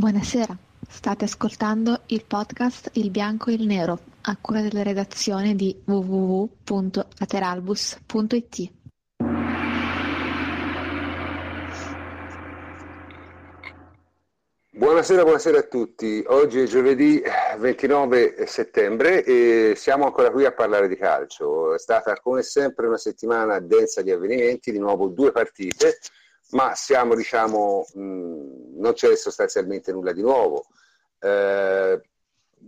Buonasera, state ascoltando il podcast Il Bianco e il Nero, a cura della redazione di www.lateralbus.it. Buonasera, buonasera a tutti. Oggi è giovedì 29 settembre e siamo ancora qui a parlare di calcio. È stata come sempre una settimana densa di avvenimenti, di nuovo due partite ma siamo, diciamo, mh, non c'è sostanzialmente nulla di nuovo. Eh,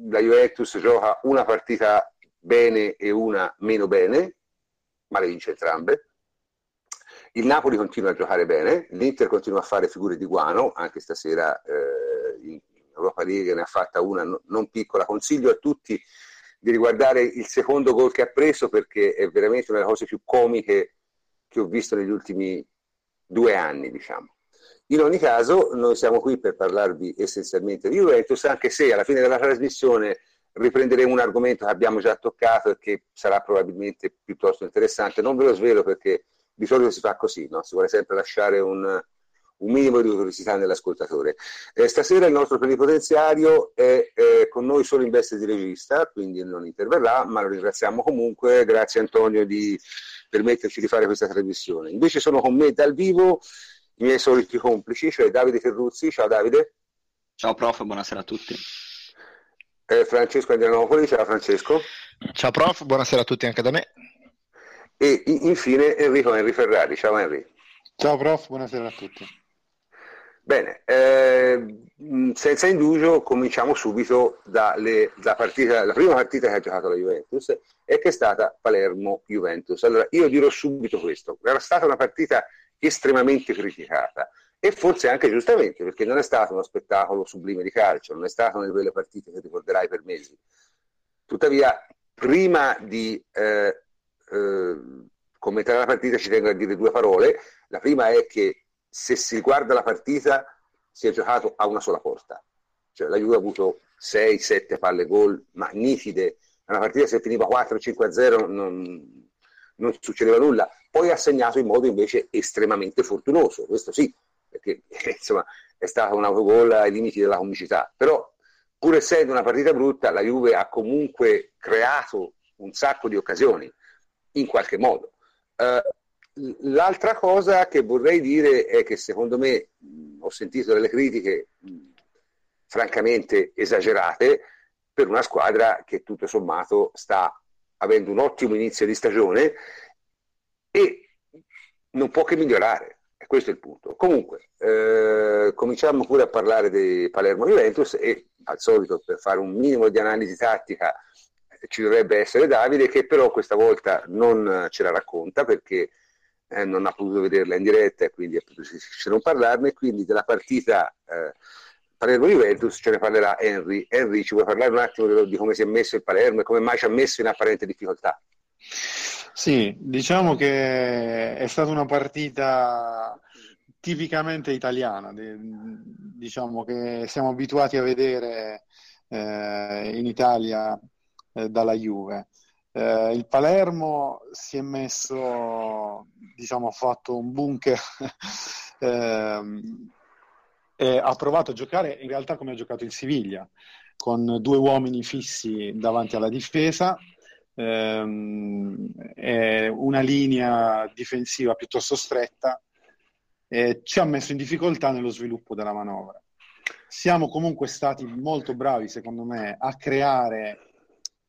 la Juventus gioca una partita bene e una meno bene, ma le vince entrambe. Il Napoli continua a giocare bene, l'Inter continua a fare figure di guano, anche stasera eh, in Europa League ne ha fatta una non piccola. Consiglio a tutti di riguardare il secondo gol che ha preso perché è veramente una delle cose più comiche che ho visto negli ultimi due anni, diciamo. In ogni caso, noi siamo qui per parlarvi essenzialmente di Juventus, anche se alla fine della trasmissione riprenderemo un argomento che abbiamo già toccato e che sarà probabilmente piuttosto interessante. Non ve lo svelo perché di solito si fa così, no? si vuole sempre lasciare un, un minimo di curiosità nell'ascoltatore. Eh, stasera il nostro plenipotenziario è eh, con noi solo in veste di regista, quindi non interverrà, ma lo ringraziamo comunque. Grazie Antonio di permetterci di fare questa trasmissione. Invece sono con me dal vivo i miei soliti complici, cioè Davide Ferruzzi. Ciao Davide. Ciao prof, buonasera a tutti. Eh, Francesco Andrianopoli, ciao Francesco. Ciao prof, buonasera a tutti anche da me. E infine Enrico Henry Ferrari, ciao Henry. Ciao prof, buonasera a tutti. Bene, eh, senza indugio cominciamo subito dalle, da partita, la prima partita che ha giocato la Juventus e che è stata Palermo-Juventus. Allora, io dirò subito questo, era stata una partita estremamente criticata e forse anche giustamente, perché non è stato uno spettacolo sublime di calcio, non è stato una di quelle partite che ricorderai per mesi. Tuttavia, prima di eh, eh, commentare la partita ci tengo a dire due parole. La prima è che se si guarda la partita si è giocato a una sola porta. Cioè, la Juve ha avuto 6-7 palle gol, ma nitide. Una partita se finiva 4-5-0 non, non succedeva nulla. Poi ha segnato in modo invece estremamente fortunoso, questo sì, perché insomma è stato un autogol ai limiti della comicità. Però, pur essendo una partita brutta, la Juve ha comunque creato un sacco di occasioni, in qualche modo. Uh, L'altra cosa che vorrei dire è che secondo me ho sentito delle critiche francamente esagerate per una squadra che tutto sommato sta avendo un ottimo inizio di stagione e non può che migliorare. E questo è il punto. Comunque, eh, cominciamo pure a parlare di Palermo Juventus e al solito per fare un minimo di analisi tattica ci dovrebbe essere Davide che però questa volta non ce la racconta perché eh, non ha potuto vederla in diretta e quindi è potuto non parlarne, quindi della partita eh, Palermo-Juventus ce ne parlerà Henry. Henry, ci vuoi parlare un attimo di come si è messo il Palermo e come mai ci ha messo in apparente difficoltà? Sì, diciamo che è stata una partita tipicamente italiana, diciamo che siamo abituati a vedere eh, in Italia eh, dalla Juve. Eh, il Palermo si è messo, diciamo, ha fatto un bunker ehm, e ha provato a giocare in realtà come ha giocato il Siviglia, con due uomini fissi davanti alla difesa, ehm, una linea difensiva piuttosto stretta e ci ha messo in difficoltà nello sviluppo della manovra. Siamo comunque stati molto bravi, secondo me, a creare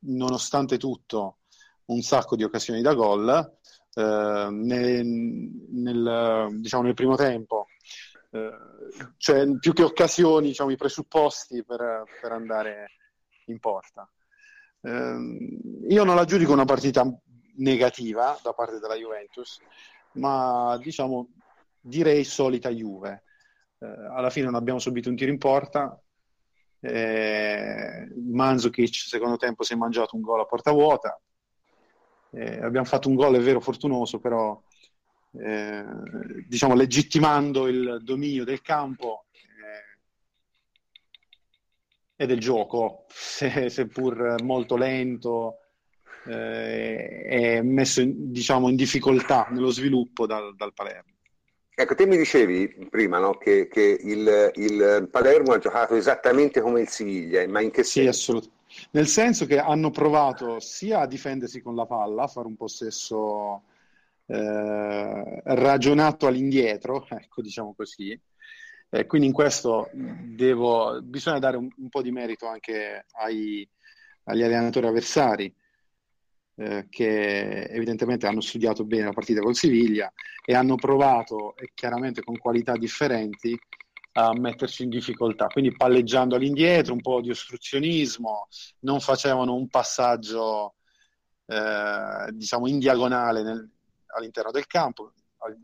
nonostante tutto un sacco di occasioni da gol. Eh, nel, nel, diciamo, nel primo tempo, eh, cioè più che occasioni, diciamo, i presupposti per, per andare in porta. Eh, io non la giudico una partita negativa da parte della Juventus, ma diciamo direi solita Juve. Eh, alla fine non abbiamo subito un tiro in porta, eh, Manzukic secondo tempo si è mangiato un gol a porta vuota. Eh, abbiamo fatto un gol è vero fortunoso però eh, diciamo legittimando il dominio del campo eh, e del gioco se, seppur molto lento eh, e messo in, diciamo, in difficoltà nello sviluppo dal, dal Palermo Ecco, te mi dicevi prima no, che, che il, il, Palermo ha giocato esattamente come il Siviglia, ma in che senso? Sì, assolutamente. Nel senso che hanno provato sia a difendersi con la palla, a fare un possesso eh, ragionato all'indietro, ecco, diciamo così. Eh, quindi in questo devo, bisogna dare un, un, po' di merito anche ai, agli allenatori avversari eh, che evidentemente hanno studiato bene la partita con Siviglia e hanno provato, e chiaramente con qualità differenti, a metterci in difficoltà. Quindi palleggiando all'indietro, un po' di ostruzionismo, non facevano un passaggio eh, diciamo in diagonale nel, all'interno del campo, al,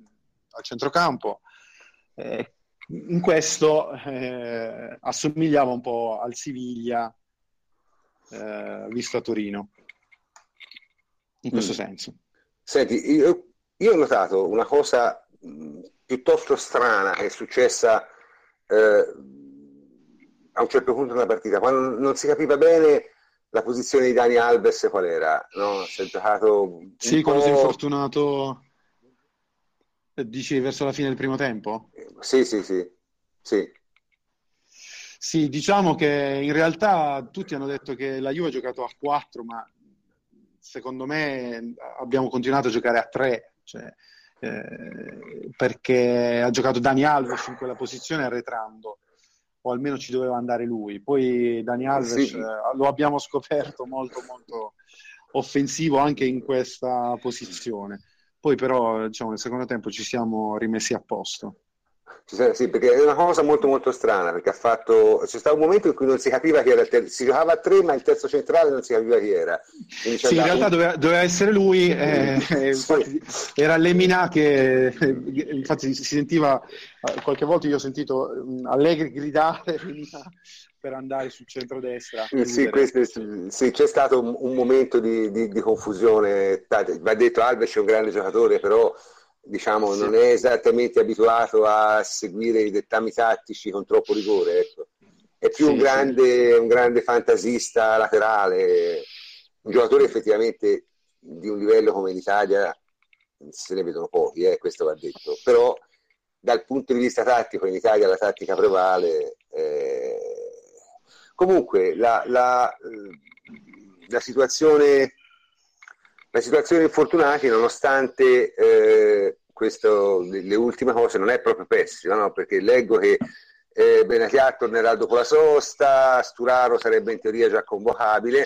al centrocampo. Eh, in questo eh, assomigliava un po' al Siviglia eh, visto a Torino in questo mm. senso. Senti, io, io, ho notato una cosa mh, piuttosto strana che è successa eh, a un certo punto della partita, quando non si capiva bene la posizione di Dani Alves qual era, no? Si è giocato Sì, quando si è infortunato dici verso la fine del primo tempo? Sì, sì, sì. Sì. Sì, diciamo che in realtà tutti hanno detto che la Juve ha giocato a 4, ma secondo me abbiamo continuato a giocare a tre, cioè, eh, perché ha giocato Dani Alves in quella posizione arretrando, o almeno ci doveva andare lui. Poi Dani Alves sì. eh, lo abbiamo scoperto molto molto offensivo anche in questa posizione. Poi però diciamo, nel secondo tempo ci siamo rimessi a posto. Sì, perché è una cosa molto molto strana, perché ha fatto... c'è stato un momento in cui non si capiva chi era il terzo, si giocava a tre ma il terzo centrale non si capiva chi era. Sì, in realtà un... doveva, doveva, essere lui, eh, infatti, era Lemina che infatti si sentiva, qualche volta io ho sentito Allegri gridare per andare sul centro-destra. Sì, questo, sì, c'è stato un, un momento di, di, di confusione, va detto Alves è un grande giocatore, però diciamo, sì. non è esattamente abituato a seguire i dettami tattici con troppo rigore. Ecco. È più sì, un, grande, sì. un grande fantasista laterale, un giocatore effettivamente di un livello come l'Italia se ne vedono pochi, eh, questo va detto. Però dal punto di vista tattico in Italia la tattica prevale. Eh... Comunque la, la, la situazione la situazione infortunati, nonostante eh, questo, le ultime cose, non è proprio pessima, no? perché leggo che eh, Benatia tornerà dopo la sosta, Sturaro sarebbe in teoria già convocabile,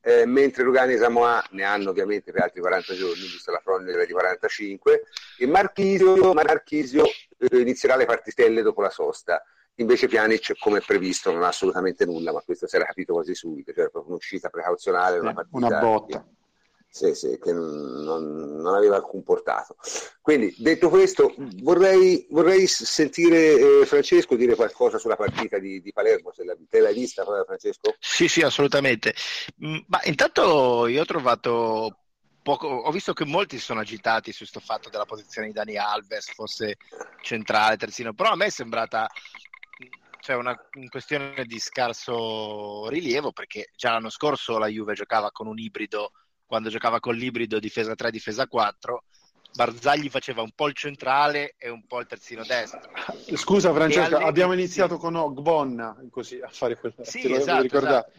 eh, mentre Lugani e Samoa ne hanno ovviamente per altri 40 giorni, visto la proroga di 45, e Marchisio, Marchisio eh, inizierà le partitelle dopo la sosta. Invece Pjanic, come previsto, non ha assolutamente nulla, ma questo si era capito quasi subito, cioè proprio un'uscita precauzionale, una, partita, una botta. Sì, sì, che non, non, aveva alcun portato. Quindi, detto questo, vorrei, vorrei sentire eh, Francesco dire qualcosa sulla partita di, di Palermo, se la, te l'hai vista, Francesco? Sì, sì, assolutamente. Mm, ma intanto io ho trovato poco, ho visto che molti sono agitati su questo fatto della posizione di Dani Alves, fosse centrale, terzino, però a me è sembrata cioè una, una questione di scarso rilievo perché già l'anno scorso la Juve giocava con un ibrido quando giocava con l'ibrido difesa 3, difesa 4. Barzagli faceva un po' il centrale e un po' il terzino destro. Scusa Francesco, Allegri, abbiamo iniziato con Ogbonna così a fare quello. Sì, esatto, esatto.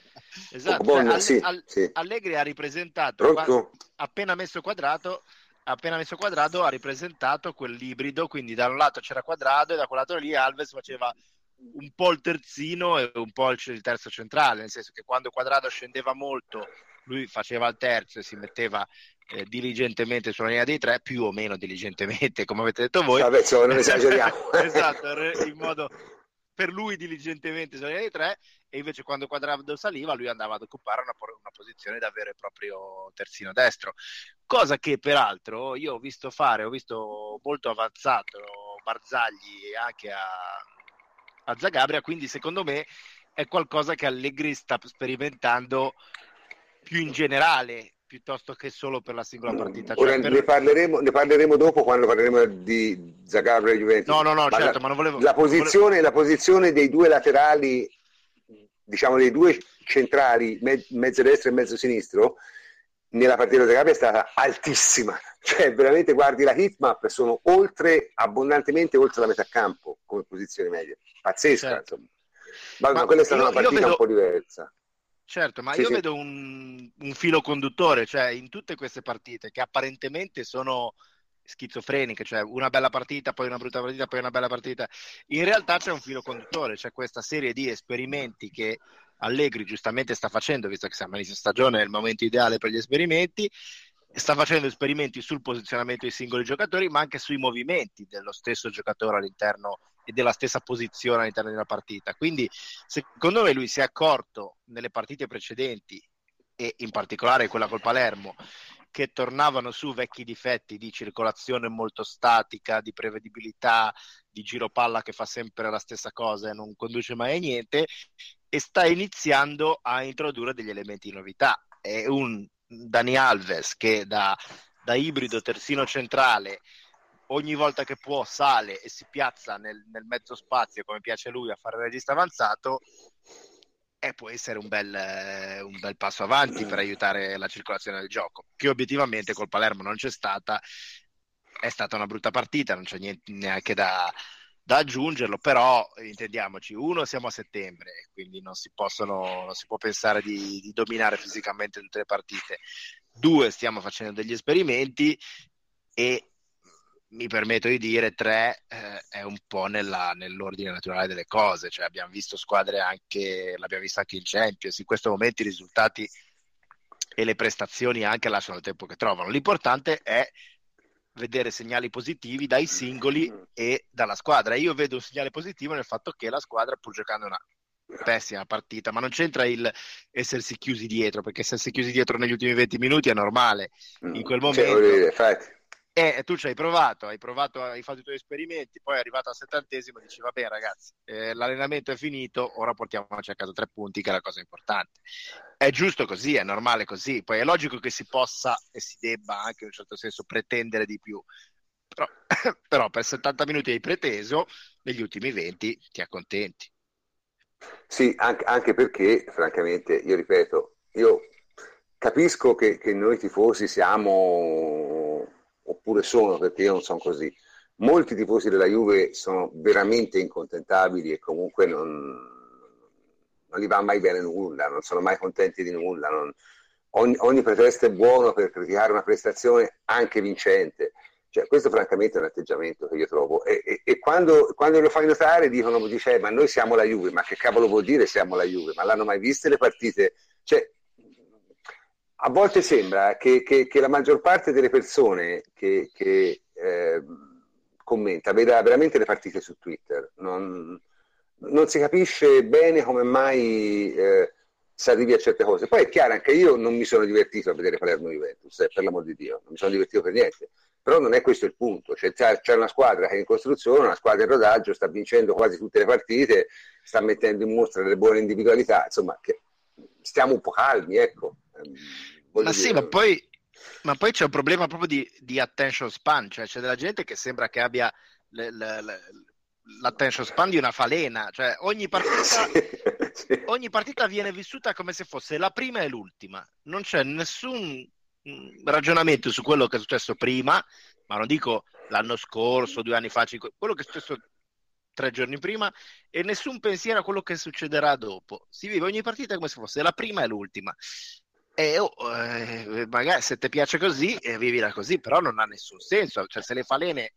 esatto. Ogbonna, cioè, sì, All- sì. Allegri ha ripresentato, qua, appena messo quadrato, appena messo quadrato ha ripresentato quell'ibrido, quindi da un lato c'era quadrato e da quel lato lì Alves faceva un po' il terzino e un po' il terzo centrale, nel senso che quando quadrato scendeva molto lui faceva il terzo e si metteva eh, diligentemente sulla linea dei tre, più o meno diligentemente, come avete detto voi. Vabbè, non esageriamo. esatto, in modo per lui diligentemente sulla linea dei tre, e invece quando Quadrado saliva lui andava ad occupare una, una posizione da vero e proprio terzino destro. Cosa che peraltro io ho visto fare, ho visto molto avanzato Barzagli anche a, a Zagabria, quindi secondo me è qualcosa che Allegri sta sperimentando più in generale piuttosto che solo per la singola partita. Cioè, per... ne, parleremo, ne, parleremo, dopo quando parleremo di Zagabria e Juventus. No, no, no, ma certo, la, ma non volevo... La posizione, volevo... la posizione dei due laterali, diciamo dei due centrali, me, mezzo destro e mezzo sinistro, nella partita di Zagabria è stata altissima. cioè veramente guardi la hitmap sono oltre, abbondantemente oltre la metà campo come posizione media, pazzesca certo. insomma. Ma, ma, quella è stata io, una partita vedo... un po' diversa. Certo, ma sì, io sì. vedo un, un, filo conduttore, cioè in tutte queste partite che apparentemente sono schizofreniche, cioè una bella partita, poi una brutta partita, poi una bella partita. In realtà c'è un filo conduttore, c'è questa serie di esperimenti che Allegri giustamente sta facendo, visto che siamo all'inizio stagione, è il momento ideale per gli esperimenti. Sta facendo esperimenti sul posizionamento dei singoli giocatori, ma anche sui movimenti dello stesso giocatore all'interno e della stessa posizione all'interno della partita. Quindi, secondo me, lui si è accorto nelle partite precedenti e in particolare quella col Palermo che tornavano su vecchi difetti di circolazione molto statica, di prevedibilità, di giro palla che fa sempre la stessa cosa e non conduce mai a niente, e sta iniziando a introdurre degli elementi di novità. È un Dani Alves che da, da ibrido terzino centrale ogni volta che può sale e si piazza nel, nel mezzo spazio come piace lui a fare regista avanzato e può essere un bel, un bel, passo avanti per aiutare la circolazione del gioco. Che obiettivamente col Palermo non c'è stata è stata una brutta partita non c'è niente neanche da, da aggiungerlo però intendiamoci uno siamo a settembre quindi non si, possono, non si può pensare di, di dominare fisicamente tutte le partite due stiamo facendo degli esperimenti e mi permetto di dire, tre eh, è un po' nella, nell'ordine naturale delle cose, cioè abbiamo visto squadre anche, l'abbiamo visto anche in Champions, in questo momento i risultati e le prestazioni anche lasciano il tempo che trovano. L'importante è vedere segnali positivi dai singoli e dalla squadra. Io vedo un segnale positivo nel fatto che la squadra, pur giocando una pessima partita, ma non c'entra il essersi chiusi dietro, perché essersi chiusi dietro negli ultimi 20 minuti è normale. In quel cioè, momento... Cioè, e tu ci hai provato, hai provato, hai fatto i tuoi esperimenti, poi è arrivato al settantesimo e dici vabbè ragazzi, eh, l'allenamento è finito, ora portiamoci a casa tre punti che è la cosa importante. È giusto così, è normale così, poi è logico che si possa e si debba anche in un certo senso pretendere di più, però, però per 70 minuti hai preteso, negli ultimi 20 ti accontenti. Sì, anche, anche perché francamente, io ripeto, io capisco che, che noi tifosi siamo oppure sono, perché io non sono così. Molti tifosi della Juve sono veramente incontentabili e comunque non, non gli va mai bene nulla, non sono mai contenti di nulla. Non, ogni, ogni pretesto è buono per criticare una prestazione anche vincente. Cioè, questo francamente è un atteggiamento che io trovo. E, e, e quando, quando, lo fai notare dicono, dice, ma noi siamo la Juve, ma che cavolo vuol dire siamo la Juve? Ma l'hanno mai viste le partite? Cioè, a volte sembra che, che, che, la maggior parte delle persone che, che eh, commenta veda veramente le partite su Twitter. Non, non si capisce bene come mai eh, si arrivi a certe cose. Poi è chiaro, anche io non mi sono divertito a vedere Palermo Juventus, eh, per l'amor di Dio, non mi sono divertito per niente. Però non è questo il punto, cioè, c'è una squadra che è in costruzione, una squadra in rodaggio, sta vincendo quasi tutte le partite, sta mettendo in mostra delle buone individualità, insomma, stiamo un po' calmi, ecco. Ma sì, ma poi, ma poi, c'è un problema proprio di, di, attention span, cioè c'è della gente che sembra che abbia le, le, le, l'attention span di una falena, cioè ogni partita, sì, sì. ogni partita viene vissuta come se fosse la prima e l'ultima, non c'è nessun mm, ragionamento su quello che è successo prima, ma non dico l'anno scorso, due anni fa, quello che è successo tre giorni prima e nessun pensiero a quello che succederà dopo. Si vive ogni partita come se fosse la prima e l'ultima. E oh, eh, magari se ti piace così, eh, vivila così, però non ha nessun senso. Cioè, se le falene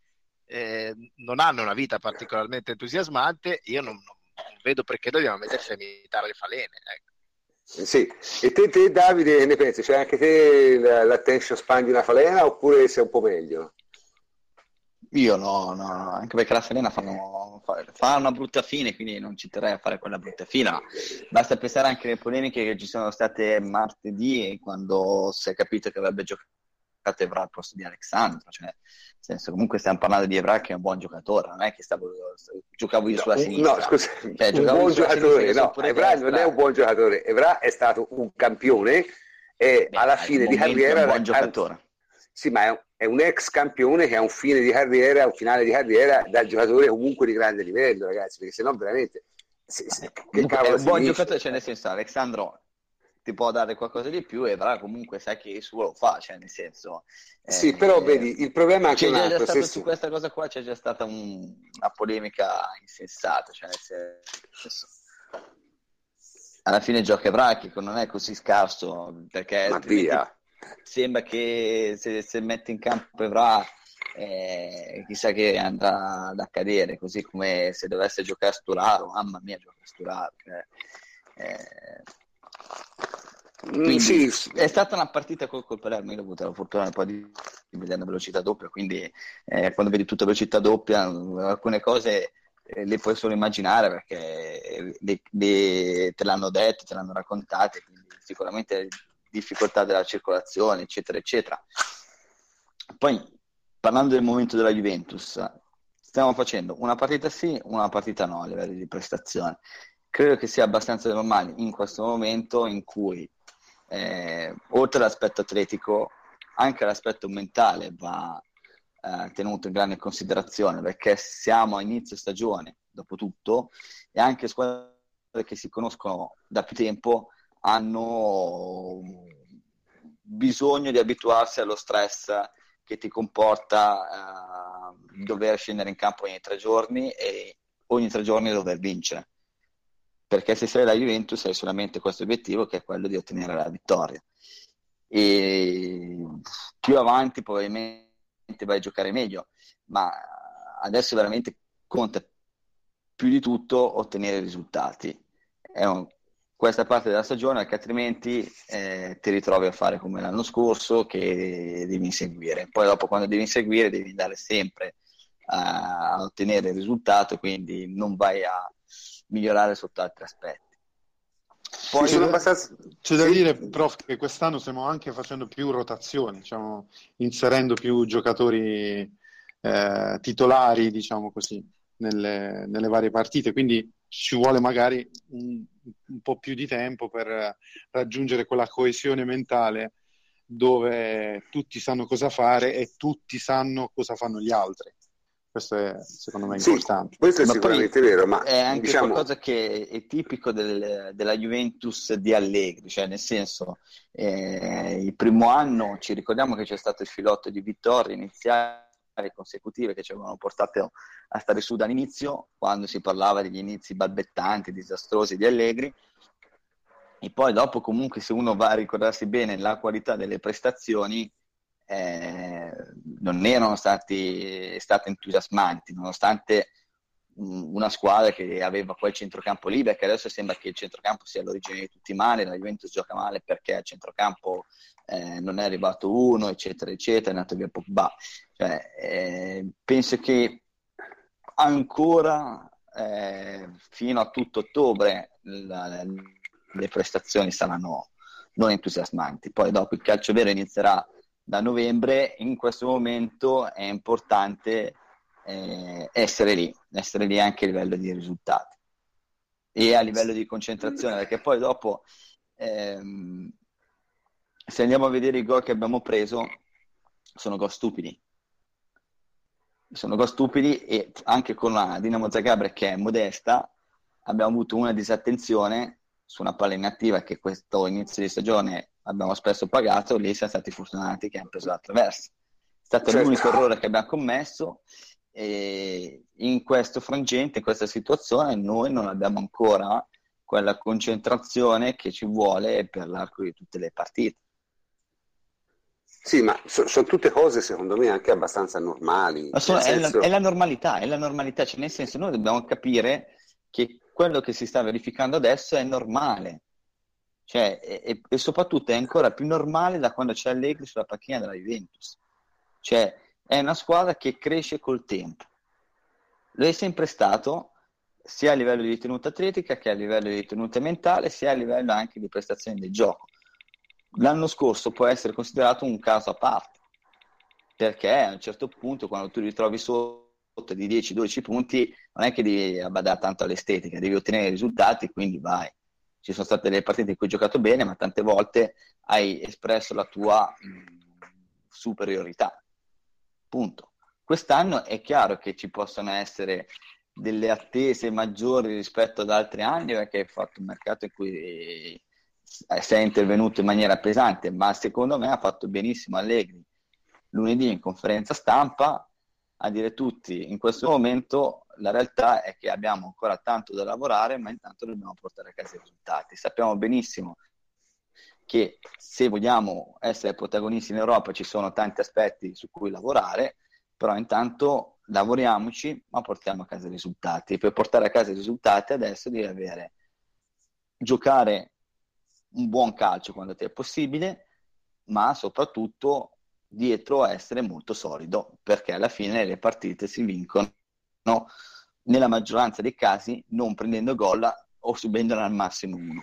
eh, non hanno una vita particolarmente entusiasmante, io non, non, vedo perché dobbiamo metterci a imitare le falene. Ecco. Sì, e te, te Davide ne pensi? C'è anche te l'attention span di una falena oppure sei un po' meglio? Io no, no, no, anche perché la Serena fanno, fa una brutta fine, quindi non ci terrei a fare quella brutta fine. Ma basta pensare anche alle polemiche che ci sono state martedì quando si è capito che avrebbe giocato Evra al posto di Alexandro. Cioè, nel senso, comunque stiamo parlando di Evra che è un buon giocatore, non è che stavo, giocavo io sulla no, sinistra. No, scusa, cioè, un buon giocatore, no, Evra non è un buon giocatore, Evra è stato un campione e Beh, alla fine di carriera... È un buon giocatore. Sì, ma è un, è un ex campione che ha un fine di carriera, un finale di carriera da giocatore comunque di grande livello, ragazzi, perché sennò veramente... Se, se, che è un buon giocatore, cioè nel senso, Alessandro ti può dare qualcosa di più e Evra comunque sai che il suo lo fa, cioè nel senso... Sì, eh, però vedi, il problema è anche un altro. Se... Su questa cosa qua c'è già stata un... una polemica insensata, cioè nel senso... Alla fine gioca Evra che non è così scarso, perché... Ma via! Sembra che se, se mette in campo Evra eh, chissà che andrà ad accadere, così come se dovesse giocare Sturaro, mamma mia, gioca Sturaro. Eh, eh, Mm, quindi sì. è stata una partita col, col Palermo, io ho avuto la fortuna poi di, di vedere una velocità doppia, quindi eh, quando vedi tutta velocità doppia alcune cose eh, le puoi solo immaginare perché le, le, te l'hanno detto, te l'hanno raccontate, quindi sicuramente difficoltà della circolazione, eccetera, eccetera. Poi, parlando del momento della Juventus, stiamo facendo una partita sì, una partita no a livello di prestazione. Credo che sia abbastanza normale in questo momento in cui eh, oltre all'aspetto atletico, anche l'aspetto mentale va eh, tenuto in grande considerazione perché siamo a inizio stagione, dopo tutto, e anche squadre che si conoscono da più tempo hanno bisogno di abituarsi allo stress che ti comporta eh, dover scendere in campo ogni tre giorni e ogni tre giorni dover vincere perché se sei la Juventus hai solamente questo obiettivo che è quello di ottenere la vittoria. E più avanti probabilmente vai a giocare meglio, ma adesso veramente conta più di tutto ottenere risultati. È un, questa parte della stagione, perché altrimenti eh, ti ritrovi a fare come l'anno scorso che devi inseguire. Poi dopo quando devi inseguire devi andare sempre a, a ottenere il risultato, quindi non vai a migliorare sotto altri aspetti. Poi, c'è, abbastanza... c'è da dire, prof, che quest'anno stiamo anche facendo più rotazioni, diciamo, inserendo più giocatori eh, titolari, diciamo così, nelle, nelle, varie partite, quindi ci vuole magari un, un po' più di tempo per raggiungere quella coesione mentale dove tutti sanno cosa fare e tutti sanno cosa fanno gli altri. Questo è secondo me importante. Sì, questo è ma sicuramente vero, ma è anche diciamo... qualcosa che è tipico del, della Juventus di Allegri, cioè nel senso eh, il primo anno ci ricordiamo che c'è stato il filotto di vittorie iniziali consecutive che ci avevano portato a stare su dall'inizio, quando si parlava degli inizi balbettanti, disastrosi di Allegri, e poi dopo comunque se uno va a ricordarsi bene la qualità delle prestazioni, eh, non erano stati, state entusiasmanti, nonostante una squadra che aveva quel centrocampo lì, perché adesso sembra che il centrocampo sia l'origine di tutti i mali, la Juventus gioca male perché al centrocampo eh, non è arrivato uno, eccetera, eccetera, è andato via Pogba. Cioè, eh, penso che ancora eh, fino a tutto ottobre la, le prestazioni saranno non entusiasmanti. Poi dopo il calcio vero inizierà da novembre, in questo momento è importante eh, essere lì, essere lì anche a livello di risultati e a livello di concentrazione, perché poi dopo, ehm, se andiamo a vedere i gol che abbiamo preso, sono gol stupidi. Sono gol stupidi e anche con la Dinamo Zagabria che è modesta abbiamo avuto una disattenzione su una palla inattiva che questo inizio di stagione abbiamo spesso pagato, lì siamo stati fortunati che hanno preso l'attraverso. È stato certo. l'unico errore che abbiamo commesso e in questo frangente, in questa situazione, noi non abbiamo ancora quella concentrazione che ci vuole per l'arco di tutte le partite. Sì, ma so, sono tutte cose secondo me anche abbastanza normali. Sono, è, la, è, la, normalità, è la normalità, cioè nel senso noi dobbiamo capire che quello che si sta verificando adesso è normale. Cioè, e, e, soprattutto è ancora più normale da quando c'è Allegri sulla panchina della Juventus. Cioè, è una squadra che cresce col tempo. Lo è sempre stato, sia a livello di tenuta atletica che a livello di tenuta mentale, sia a livello anche di prestazioni del gioco. L'anno scorso può essere considerato un caso a parte, perché a un certo punto, quando tu ritrovi sotto di 10-12 punti, non è che devi badare tanto all'estetica, devi ottenere risultati, quindi vai ci sono state delle partite in cui hai giocato bene, ma tante volte hai espresso la tua mh, superiorità. Punto. Quest'anno è chiaro che ci possono essere delle attese maggiori rispetto ad altri anni perché hai fatto un mercato in cui se è intervenuto in maniera pesante, ma secondo me ha fatto benissimo Allegri lunedì in conferenza stampa a dire tutti in questo momento la realtà è che abbiamo ancora tanto da lavorare, ma intanto dobbiamo portare a casa i risultati. Sappiamo benissimo che se vogliamo essere protagonisti in Europa ci sono tanti aspetti su cui lavorare, però intanto lavoriamoci, ma portiamo a casa i risultati. Per portare a casa i risultati adesso devi avere giocare un buon calcio quando ti è possibile, ma soprattutto dietro essere molto solido, perché alla fine le partite si vincono nella maggioranza dei casi non prendendo gol o subendone al massimo uno.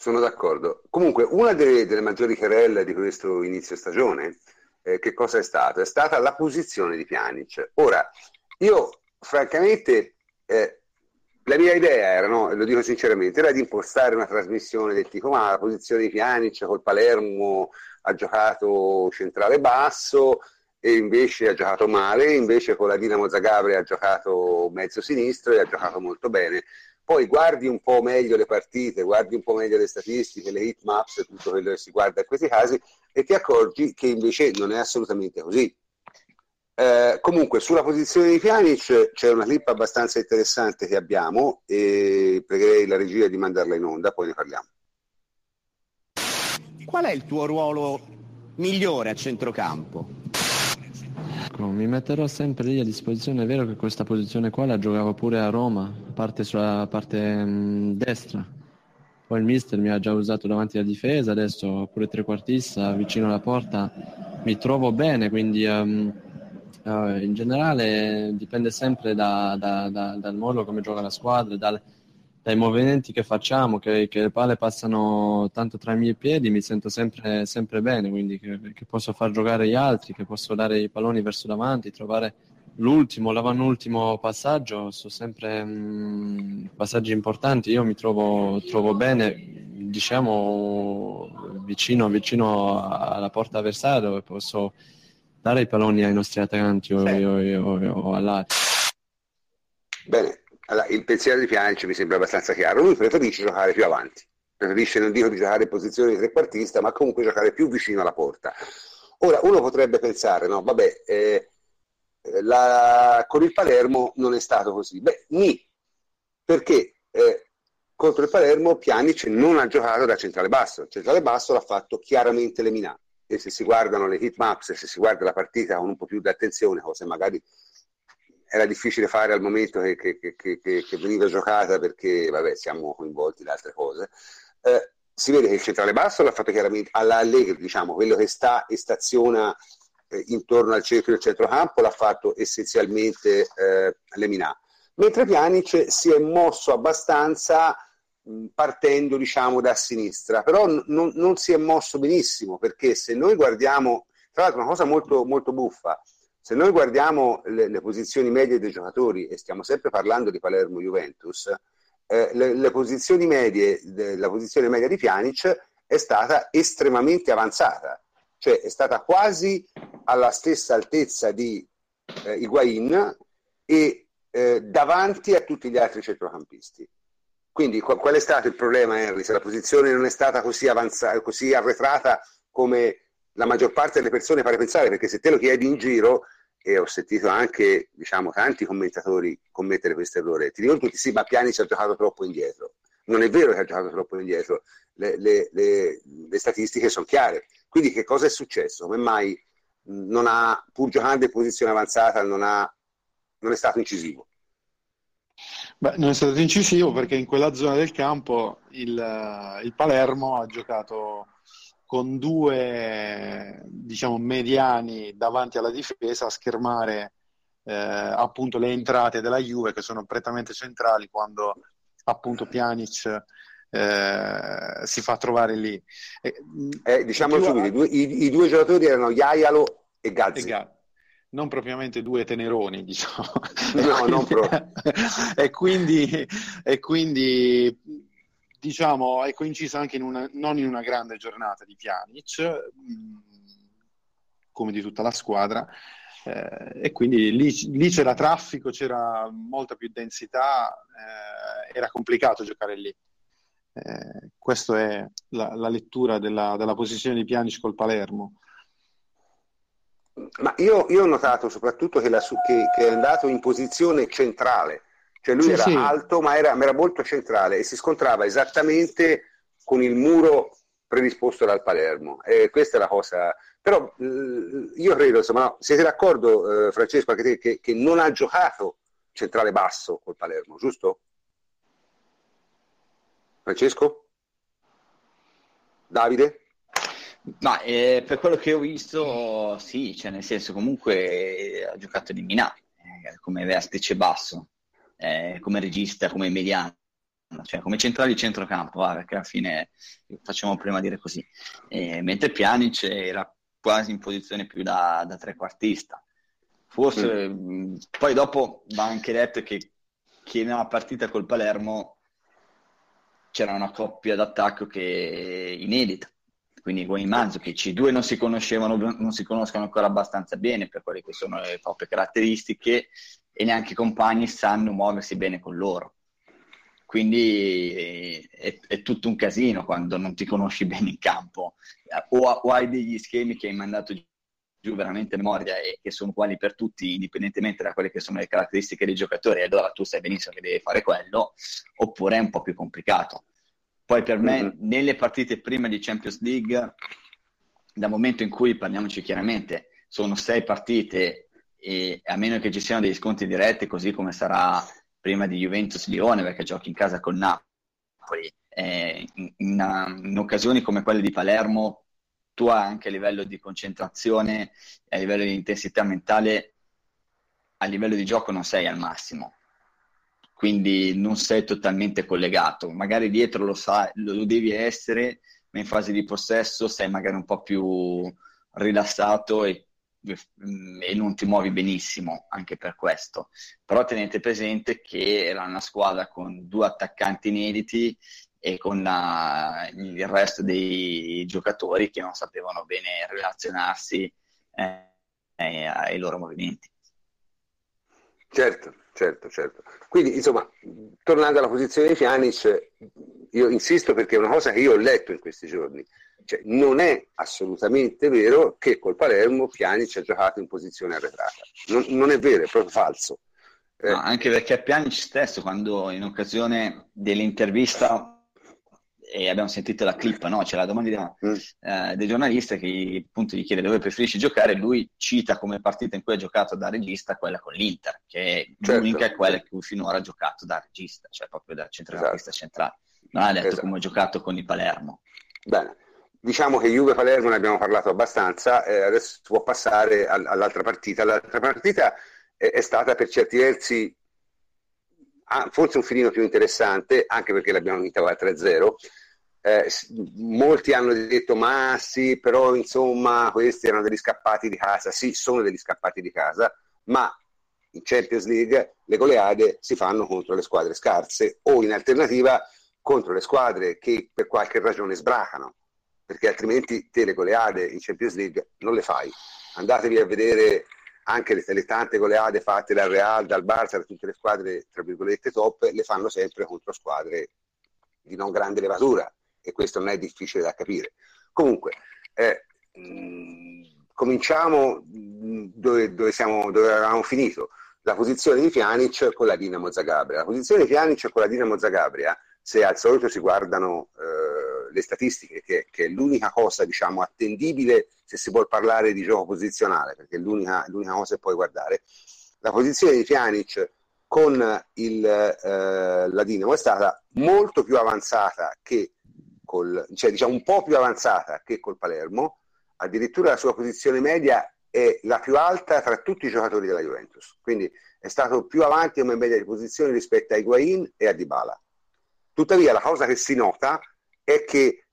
Sono d'accordo. Comunque, una delle, delle maggiori querelle di questo inizio stagione, eh, che cosa è stata? È stata la posizione di Pjanic. Ora, io francamente, eh, la mia idea era, no, lo dico sinceramente, era di impostare una trasmissione del tipo, ma la posizione di Pjanic col Palermo ha giocato centrale basso e invece ha giocato male, invece con la Dinamo Zagabria ha giocato mezzo sinistro e ha giocato molto bene. Poi guardi un po' meglio le partite, guardi un po' meglio le statistiche, le hit maps, tutto quello che si guarda in questi casi e ti accorgi che invece non è assolutamente così. Eh, comunque sulla posizione di Pjanic c'è una clip abbastanza interessante che abbiamo e pregherei la regia di mandarla in onda, poi ne parliamo. Qual è il tuo ruolo migliore a centrocampo? Mi metterò sempre lì a disposizione, è vero che questa posizione qua la giocavo pure a Roma, parte sulla parte mh, destra. Poi il mister mi ha già usato davanti alla difesa, adesso pure trequartista vicino alla porta mi trovo bene, quindi um, uh, in generale dipende sempre da, da, da, dal modo come gioca la squadra, dal, dai movimenti che facciamo, che, che, le palle passano tanto tra i miei piedi, mi sento sempre, sempre bene, quindi che, che, posso far giocare gli altri, che posso dare i palloni verso davanti, trovare l'ultimo, l'avannultimo passaggio, sono sempre mh, mm, passaggi importanti, io mi trovo, trovo bene, diciamo, vicino, vicino alla porta avversaria dove posso dare i palloni ai nostri attaccanti o, o, o, o all'altro. Bene, allora, il pensiero di Pjanic mi sembra abbastanza chiaro. Lui preferisce giocare più avanti, preferisce non dico di giocare in posizione di trequartista, ma comunque giocare più vicino alla porta. Ora, uno potrebbe pensare, no, vabbè, eh, la, con il Palermo non è stato così. Beh, ni, perché eh, contro il Palermo Pjanic non ha giocato da centrale basso, centrale basso l'ha fatto chiaramente Lemina. E se si guardano le hit maps, se si guarda la partita con un po' più di attenzione, cose magari era difficile fare al momento che, che, che, che, veniva giocata perché vabbè, siamo coinvolti in altre cose. Eh, si vede che il centrale basso l'ha fatto chiaramente alla Allegri, diciamo, quello che sta e staziona eh, intorno al cerchio del centrocampo l'ha fatto essenzialmente eh, Leminà. Mentre Pjanic si è mosso abbastanza partendo diciamo da sinistra, però n- non si è mosso benissimo perché se noi guardiamo, tra l'altro una cosa molto, molto buffa, se noi guardiamo le, le, posizioni medie dei giocatori, e stiamo sempre parlando di Palermo-Juventus, eh, le, le, posizioni medie, de, la posizione media di Pjanic è stata estremamente avanzata, cioè è stata quasi alla stessa altezza di eh, Higuain e eh, davanti a tutti gli altri centrocampisti. Quindi qual, qual è stato il problema, Henry? Se la posizione non è stata così, avanzata, così arretrata come la maggior parte delle persone pare pensare, perché se te lo chiedi in giro, e ho sentito anche diciamo, tanti commentatori commettere questo errore. Ti dicono tutti sì, ma Piani ci ha giocato troppo indietro. Non è vero che ha giocato troppo indietro, le, le, le, le statistiche sono chiare. Quindi che cosa è successo? Come mai non ha, pur giocando in posizione avanzata, non, ha, non è stato incisivo? Beh, non è stato incisivo perché in quella zona del campo il, il Palermo ha giocato con due diciamo, mediani davanti alla difesa a schermare eh, appunto le entrate della Juve che sono prettamente centrali quando appunto Pjanic eh, si fa trovare lì. Eh, diciamo subito, i due, i, i, due giocatori erano Iaialo e Gazzi. E non propriamente due teneroni, diciamo. No, non proprio. e, quindi, e quindi diciamo, è coincisa anche in una, non in una grande giornata di Pjanic, mm, come di tutta la squadra, eh, e quindi lì, lì, c'era traffico, c'era molta più densità, eh, era complicato giocare lì. Eh, questa è la, la lettura della, della, posizione di Pjanic col Palermo. Ma io, io ho notato soprattutto che, la, che, che, è andato in posizione centrale, cioè lui sì, era sì. alto ma era, ma era molto centrale e si scontrava esattamente con il muro predisposto dal Palermo. E questa è la cosa. Però eh, io credo, insomma, siete d'accordo, eh, Francesco, anche te, che, che, non ha giocato centrale basso col Palermo, giusto? Francesco? Davide? Ma eh, per quello che ho visto, sì, cioè nel senso comunque ha giocato di Minà eh, come vertice basso, eh, come regista, come mediano cioè come centrale di centrocampo, ah, perché alla fine facciamo prima dire così. E, mentre Pjanic era quasi in posizione più da, da trequartista. Forse mm. poi dopo va anche detto che, che nella partita col Palermo c'era una coppia d'attacco che inedita. Quindi Guaimanzo, che i due non si conoscevano, non si conoscono ancora abbastanza bene per quelle che sono le proprie caratteristiche e neanche i compagni sanno muoversi bene con loro. Quindi è, è, tutto un casino quando non ti conosci bene in campo. O, o, hai degli schemi che hai mandato giù veramente a memoria e che sono uguali per tutti indipendentemente da quelle che sono le caratteristiche dei giocatori allora tu sai benissimo che devi fare quello oppure è un po' più complicato. Poi per me mm-hmm. nelle partite prima di Champions League dal momento in cui parliamoci chiaramente sono sei partite e a meno che ci siano degli sconti diretti così come sarà prima di Juventus-Lione perché giochi in casa con Napoli. Eh, in, in, in, occasioni come quelle di Palermo, tu anche a livello di concentrazione a livello di intensità mentale, a livello di gioco non sei al massimo. Quindi non sei totalmente collegato. Magari dietro lo, sai, lo devi essere, ma in fase di possesso sei magari un po' più rilassato e e non ti muovi benissimo anche per questo. Però tenete presente che era una squadra con due attaccanti inediti e con la, il resto dei giocatori che non sapevano bene relazionarsi eh, eh, ai loro movimenti. Certo, certo, certo. Quindi, insomma, tornando alla posizione di Pjanic, io insisto perché è una cosa che io ho letto in questi giorni. Cioè, non è assolutamente vero che col Palermo Pjanic ha giocato in posizione arretrata. Non, non è vero, è proprio falso. Eh, no, anche perché Pjanic stesso, quando in occasione dell'intervista e abbiamo sentito la clip, no? c'è la domanda mm. eh, del giornalista che appunto gli chiede dove preferisci giocare, lui cita come partita in cui ha giocato da regista quella con l'Inter, che è certo. l'unica è quella in cui finora ha giocato da regista, cioè proprio da centrocampista esatto. centrale. Non ha detto esatto. come ha giocato con il Palermo. Bene. Diciamo che Juve-Palermo ne abbiamo parlato abbastanza, eh, adesso si può passare all'altra partita. L'altra partita è, è stata per certi versi ah, forse un filino più interessante, anche perché l'abbiamo vinta 4-0. Eh, molti hanno detto ma sì, però insomma questi erano degli scappati di casa. Sì, sono degli scappati di casa, ma in Champions League le goleade si fanno contro le squadre scarse o in alternativa contro le squadre che per qualche ragione sbracano perché altrimenti te le goleade in Champions League non le fai. Andatevi a vedere anche le, le tante goleade fatte dal Real, dal Barça, da tutte le squadre, tra virgolette, top, le fanno sempre contro squadre di non grande levatura e questo non è difficile da capire. Comunque, eh, mh, cominciamo dove, dove, siamo, dove avevamo finito. La posizione di Pjanic con la Dinamo Zagabria. La posizione di Pjanic con la Dinamo Zagabria, se al solito si guardano eh, le statistiche, che, che, è l'unica cosa diciamo, attendibile se si vuole parlare di gioco posizionale, perché è l'unica, l'unica cosa che puoi guardare. La posizione di Pjanic con il, eh, la Dinamo è stata molto più avanzata che col, cioè diciamo un po' più avanzata che col Palermo, addirittura la sua posizione media è la più alta tra tutti i giocatori della Juventus, quindi è stato più avanti come media di posizione rispetto a Higuain e a Dybala. Tuttavia la cosa che si nota è che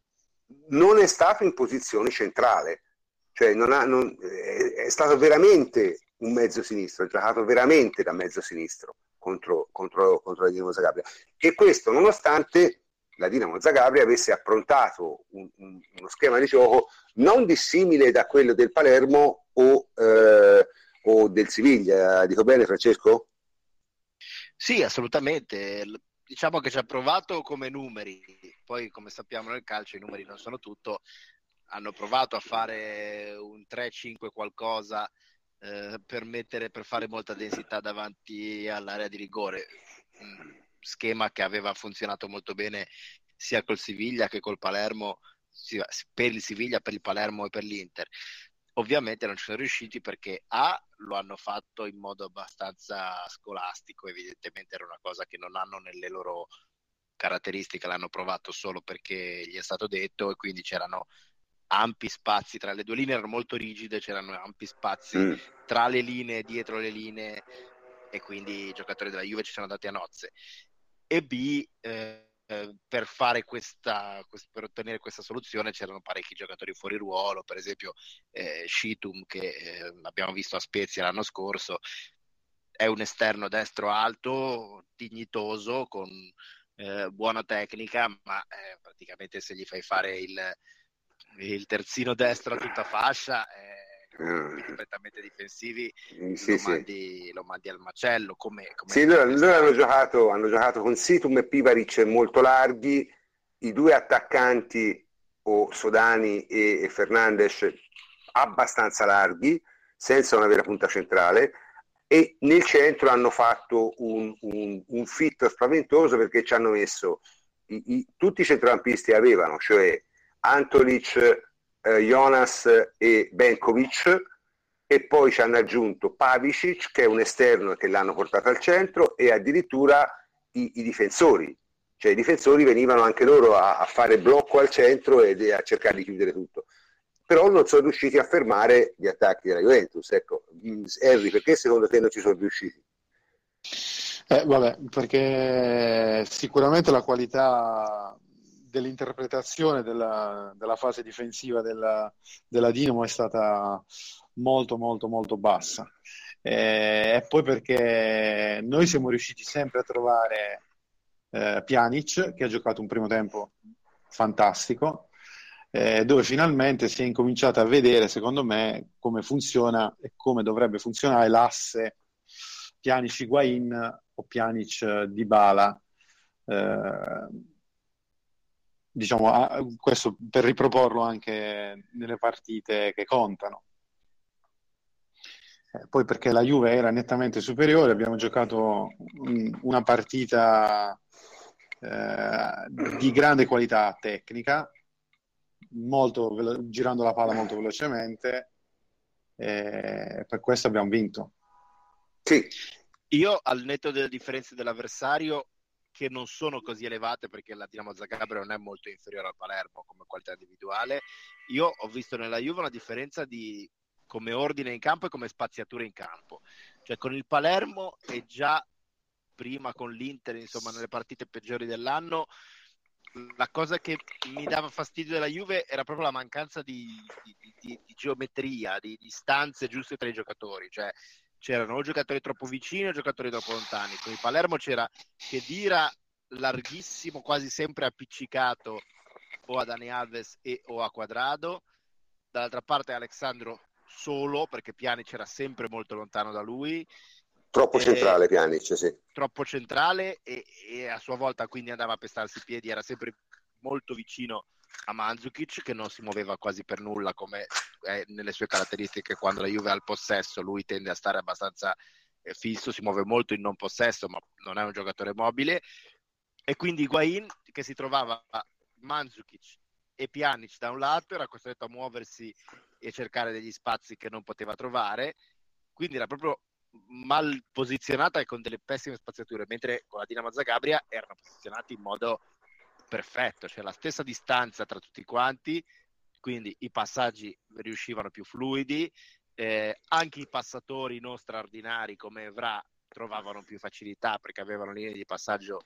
non è stato in posizione centrale, cioè non ha, non, è stato veramente un mezzo sinistro, ha giocato veramente da mezzo sinistro contro, contro, contro la Dinamo Zagabria. E questo nonostante la Dinamo Zagabria avesse approntato un, un, uno schema di gioco non dissimile da quello del Palermo o, eh, o del Siviglia. Dico bene Francesco? Sì, assolutamente. Diciamo che ci ha provato come numeri, poi come sappiamo nel calcio i numeri non sono tutto, hanno provato a fare un 3-5 qualcosa eh, per, mettere, per fare molta densità davanti all'area di rigore, un schema che aveva funzionato molto bene sia col Siviglia che col Palermo, per il Siviglia, per il Palermo e per l'Inter. Ovviamente non ci sono riusciti perché A lo hanno fatto in modo abbastanza scolastico, evidentemente era una cosa che non hanno nelle loro caratteristiche, l'hanno provato solo perché gli è stato detto e quindi c'erano ampi spazi tra le due linee, erano molto rigide, c'erano ampi spazi mm. tra le linee, dietro le linee e quindi i giocatori della Juve ci sono andati a nozze. E B, eh, eh, per questa, per ottenere questa soluzione c'erano parecchi giocatori fuori ruolo, per esempio eh, Shitum che eh, abbiamo visto a Spezia l'anno scorso, è un esterno destro alto, dignitoso, con eh, buona tecnica, ma eh, praticamente se gli fai fare il, il terzino destro a tutta fascia eh, mm. completamente difensivi sì, lo, mandi, sì. lo, mandi, al macello come, come sì, loro, loro hanno, giocato, hanno, giocato, con Situm e Pivaric molto larghi i due attaccanti o Sodani e, e Fernandes abbastanza larghi senza una vera punta centrale e nel centro hanno fatto un, un, un fit spaventoso perché ci hanno messo i, i, tutti i centrocampisti avevano, cioè Antolic, eh, Jonas e Benkovic e poi ci hanno aggiunto Pavicic che è un esterno che l'hanno portato al centro e addirittura i, i difensori, cioè i difensori venivano anche loro a, a fare blocco al centro e a cercare di chiudere tutto però non sono riusciti a fermare gli attacchi della Juventus. Ecco, Henry, perché secondo te non ci sono riusciti? Eh, vabbè, perché sicuramente la qualità dell'interpretazione della, della fase difensiva della, della, Dinamo è stata molto molto molto bassa. Eh, e poi perché noi siamo riusciti sempre a trovare eh, Pjanic che ha giocato un primo tempo fantastico eh, dove finalmente si è incominciato a vedere secondo me come funziona e come dovrebbe funzionare l'asse Pjanic-Higuain o Pjanic-Dybala eh, diciamo, a, questo per riproporlo anche nelle partite che contano. Eh, poi perché la Juve era nettamente superiore, abbiamo giocato una partita eh, di grande qualità tecnica, molto velo- girando la palla molto velocemente, e per questo abbiamo vinto. Sì. Io al netto delle differenze dell'avversario che non sono così elevate perché la Dinamo Zagabria non è molto inferiore al Palermo come qualità individuale. Io ho visto nella Juve una differenza di come ordine in campo e come spaziatura in campo. Cioè con il Palermo e già prima con l'Inter, insomma, nelle partite peggiori dell'anno, la cosa che mi dava fastidio della Juve era proprio la mancanza di, di, di, di geometria, di distanze giuste tra i giocatori. Cioè, c'erano o giocatori troppo vicini o giocatori troppo lontani. Con il Palermo c'era Chedira larghissimo, quasi sempre appiccicato o a Dani Alves e o a Quadrado. Dall'altra parte Alessandro solo, perché Pjanic era sempre molto lontano da lui. Troppo e, centrale Pjanic, sì. Troppo centrale e, e, a sua volta quindi andava a pestarsi i piedi, era sempre molto vicino a Mandzukic che non si muoveva quasi per nulla come è nelle sue caratteristiche quando la Juve ha il possesso lui tende a stare abbastanza eh, fisso si muove molto in non possesso ma non è un giocatore mobile. E quindi Higuain che si trovava Mandzukic e Pjanic da un lato era costretto a muoversi e cercare degli spazi che non poteva trovare. Quindi era proprio mal posizionata e con delle pessime spaziature mentre con la Dinamo Zagabria erano posizionati in modo perfetto, cioè la stessa distanza tra tutti quanti, quindi i passaggi riuscivano più fluidi, eh, anche i passatori non straordinari come Evra trovavano più facilità perché avevano linee di passaggio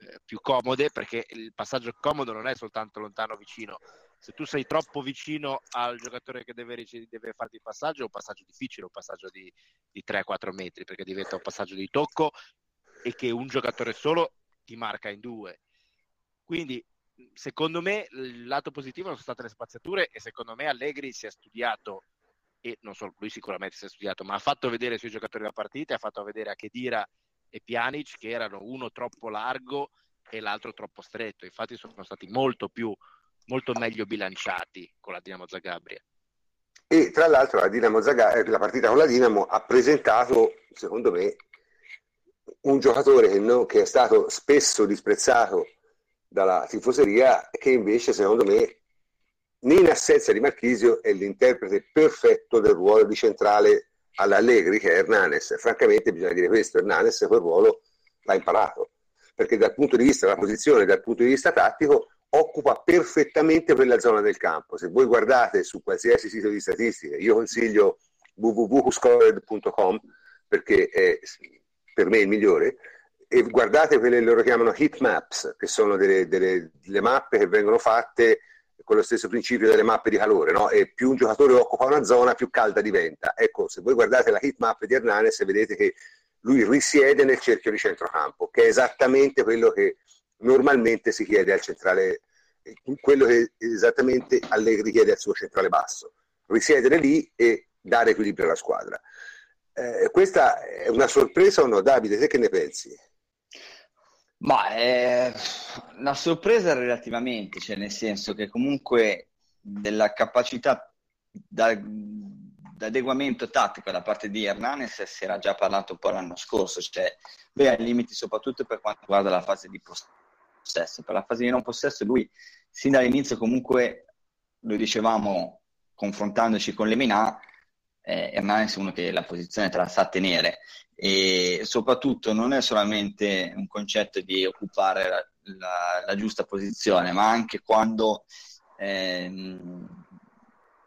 eh, più comode, perché il passaggio comodo non è soltanto lontano vicino. Se tu sei troppo vicino al giocatore che deve, deve farti il passaggio, è un passaggio difficile, un passaggio di, di 3-4 metri, perché diventa un passaggio di tocco e che un giocatore solo ti marca in due. Quindi, secondo me, il lato positivo sono state le spaziature e secondo me Allegri si è studiato, e non solo lui sicuramente si è studiato, ma ha fatto vedere i suoi giocatori da partita, ha fatto vedere a Chedira e Pjanic che erano uno troppo largo e l'altro troppo stretto. Infatti sono stati molto più molto meglio bilanciati con la Dinamo Zagabria. E tra l'altro la, Dinamo Zagabria, eh, la partita con la Dinamo ha presentato, secondo me, un giocatore che, no, che è stato spesso disprezzato dalla tifoseria, che invece, secondo me, in assenza di Marchisio è l'interprete perfetto del ruolo di centrale all'Allegri, che è Hernanes. Francamente bisogna dire questo, Hernanes quel ruolo l'ha imparato, perché dal punto di vista della posizione, dal punto di vista tattico, occupa perfettamente quella zona del campo. Se voi guardate su qualsiasi sito di statistiche, io consiglio www.scored.com perché è per me il migliore, e guardate quelle che loro chiamano heat maps, che sono delle, delle, delle mappe che vengono fatte con lo stesso principio delle mappe di calore, no? e più un giocatore occupa una zona, più calda diventa. Ecco, se voi guardate la heat map di Hernanes, vedete che lui risiede nel cerchio di centrocampo, che è esattamente quello che normalmente si chiede al centrale, quello che esattamente Allegri chiede al suo centrale basso, risiedere lì e dare equilibrio alla squadra. Eh, questa è una sorpresa o no? Davide, te che ne pensi? Ma è una sorpresa relativamente, cioè nel senso che comunque della capacità d'adeguamento tattico da parte di Hernanes si era già parlato un po' l'anno scorso, cioè lui ha limiti soprattutto per quanto riguarda la fase di possesso. Per la fase di non possesso lui sin dall'inizio comunque, lo dicevamo confrontandoci con Lemina, eh, Hernanes è uno che la posizione te la sa tenere e soprattutto non è solamente un concetto di occupare la, la, la giusta posizione, ma anche quando ehm,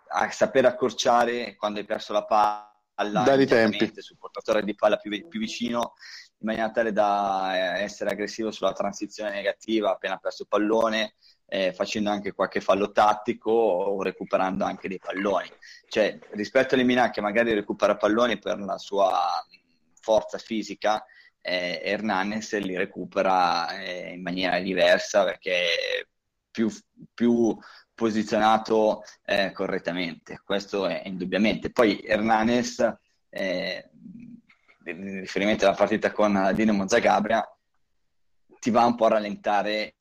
a saper accorciare quando hai perso la palla Dai tempi. sul portatore di palla più, più vicino in maniera tale da eh, essere aggressivo sulla transizione negativa appena perso il pallone, eh, facendo anche qualche fallo tattico o recuperando anche dei palloni. Cioè, rispetto a Lemina che magari recupera palloni per la sua forza fisica, eh, Hernanes li recupera eh, in maniera diversa perché più, più posizionato eh, correttamente, questo è indubbiamente. Poi Hernanes eh, riferimento alla partita con Dinamo Zagabria, ti va un po' a rallentare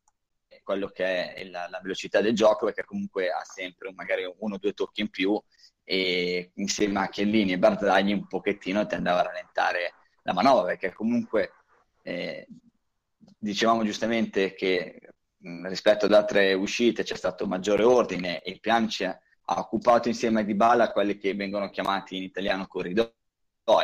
quello che è la, la, velocità del gioco, perché comunque ha sempre magari uno o due tocchi in più e insieme a Chiellini e Barzagli un pochettino ti andava a rallentare la manovra, perché comunque eh, dicevamo giustamente che rispetto ad altre uscite c'è stato maggiore ordine e il Pianici ha occupato insieme a Dybala quelli che vengono chiamati in italiano corridoi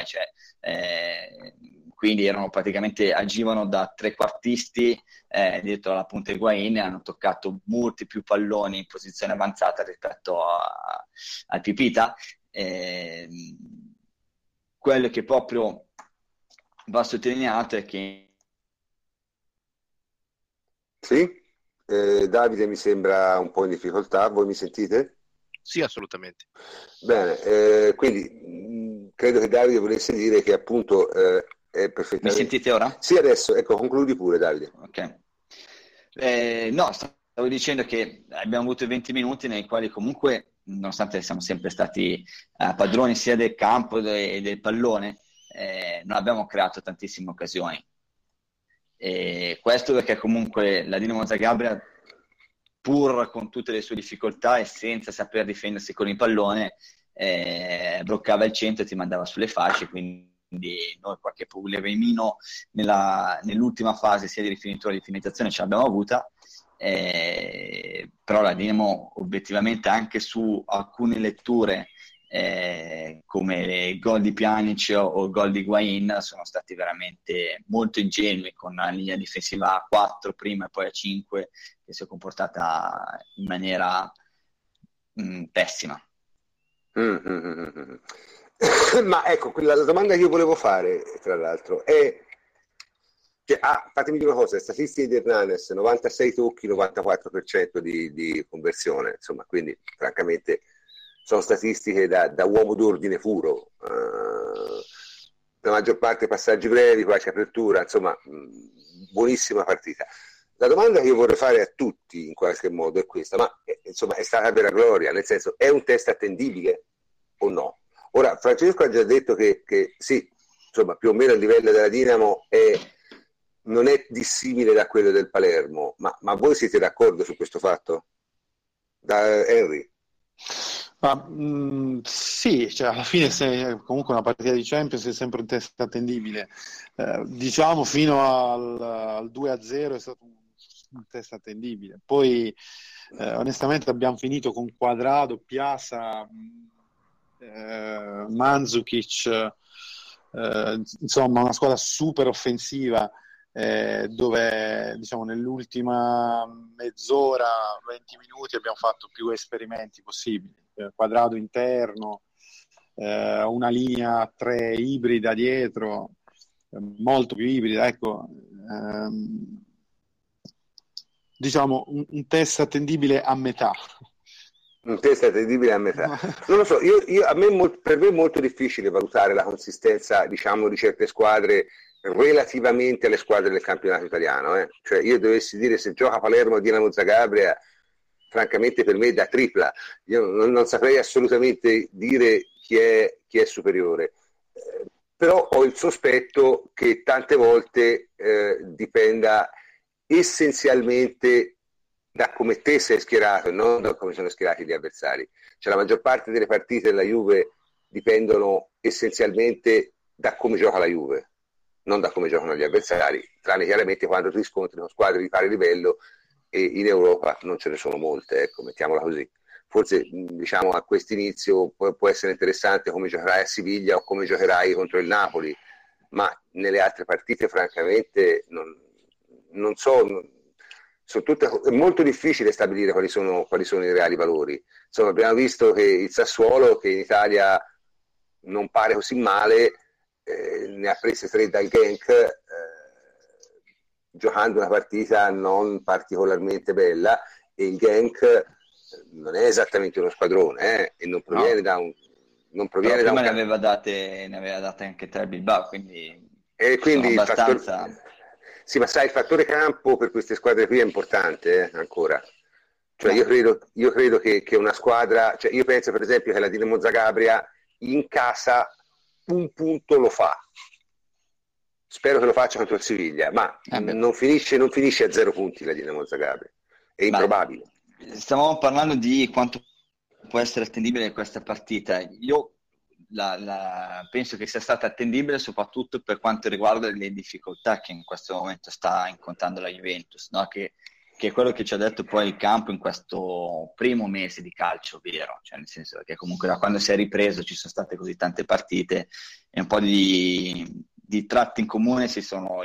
cioè, eh, quindi erano praticamente agivano da trequartisti eh, dietro alla punta Higuain e hanno toccato molti più palloni in posizione avanzata rispetto a, al Pipita. Eh, quello che proprio va sottolineato è che sì, eh, Davide mi sembra un po' in difficoltà, voi mi sentite? Sì, assolutamente. Bene, eh, quindi credo che Davide volesse dire che appunto eh, è perfettamente... Mi sentite ora? Sì, adesso, ecco, concludi pure Davide. Ok. Eh, no, stavo dicendo che abbiamo avuto 20 minuti nei quali comunque, nonostante siamo sempre stati eh, padroni sia del campo e del pallone, eh, non abbiamo creato tantissime occasioni. E questo perché comunque la Dinamo Zagabria pur con tutte le sue difficoltà e senza saper difendersi con il pallone, eh, bloccava il centro e ti mandava sulle fasce, quindi noi qualche problemino nella, nell'ultima fase sia di rifinitura che di finalizzazione ce l'abbiamo avuta, eh, però la Dinamo obiettivamente anche su alcune letture eh, come il gol di Pjanic o il gol di Guain sono stati veramente molto ingenui con la linea difensiva a 4 prima e poi a 5 che si è comportata in maniera mh, mm, pessima. Mm, mm, mm, Ma ecco, la, la, domanda che io volevo fare, tra l'altro, è... Cioè, ah, fatemi dire una cosa, statistiche di Hernanes, 96 tocchi, 94% di, di conversione, insomma, quindi francamente sono statistiche da, da uomo d'ordine puro. Uh, la maggior parte passaggi brevi, qualche apertura, insomma, buonissima partita. La domanda che io vorrei fare a tutti in qualche modo è questa, ma eh, insomma è stata vera gloria, nel senso è un test attendibile o no? Ora, Francesco ha già detto che, che sì, insomma più o meno il livello della Dinamo è non è dissimile da quello del Palermo, ma, ma voi siete d'accordo su questo fatto? Da Henry? Ma, mh, sì, cioè, alla fine se, comunque una partita di Champions è sempre un test attendibile. Eh, diciamo fino al, al 2-0 è stato un, un test attendibile. Poi eh, onestamente abbiamo finito con Quadrado, Piazza, eh, Mandzukic, eh, insomma una squadra super offensiva eh, dove diciamo, nell'ultima mezz'ora, 20 minuti abbiamo fatto più esperimenti possibili, eh, quadrato interno, eh, una linea 3 ibrida dietro, eh, molto più ibrida, ecco, ehm, diciamo un, un test attendibile a metà un test attendibile a metà. Non lo so, io, io, me, per me è molto difficile valutare la consistenza diciamo, di certe squadre relativamente alle squadre del campionato italiano. Eh. Cioè, io dovessi dire se gioca Palermo o Dinamo Zagabria, francamente per me è da tripla. Io non, non saprei assolutamente dire chi è, chi è superiore. Eh, però ho il sospetto che tante volte eh, dipenda essenzialmente da come te sei schierato e non da come sono schierati gli avversari. Cioè la maggior parte delle partite della Juve dipendono essenzialmente da come gioca la Juve, non da come giocano gli avversari, tranne chiaramente quando ti scontri con squadre di pari livello e in Europa non ce ne sono molte, ecco, mettiamola così. Forse diciamo a questo inizio può, può essere interessante come giocherai a Siviglia o come giocherai contro il Napoli, ma nelle altre partite francamente non, non so, tutte, è molto difficile stabilire quali sono, quali sono, i reali valori. Insomma, abbiamo visto che il Sassuolo, che in Italia non pare così male, eh, ne ha prese tre dal Genk, eh, giocando una partita non particolarmente bella, e il Genk eh, non è esattamente uno squadrone, eh, e non proviene no. da un... Non proviene da un... ne aveva date, ne aveva date anche tre Bilbao, quindi... E quindi abbastanza... Fattor sì, ma sai, il fattore campo per queste squadre qui è importante eh, ancora. Cioè, io credo, io credo che, che, una squadra, cioè io penso per esempio che la Dinamo Zagabria in casa un punto lo fa. Spero che lo faccia contro il Siviglia, ma eh non, finisce, non, finisce, a zero punti la Dinamo Zagabria. È improbabile. Stavamo parlando di quanto può essere attendibile questa partita. Io la, la, penso che sia stata attendibile soprattutto per quanto riguarda le difficoltà che in questo momento sta incontrando la Juventus, no? che, che, è quello che ci ha detto poi il campo in questo primo mese di calcio vero, cioè nel senso che comunque da quando si è ripreso ci sono state così tante partite e un po' di, di tratti in comune si sono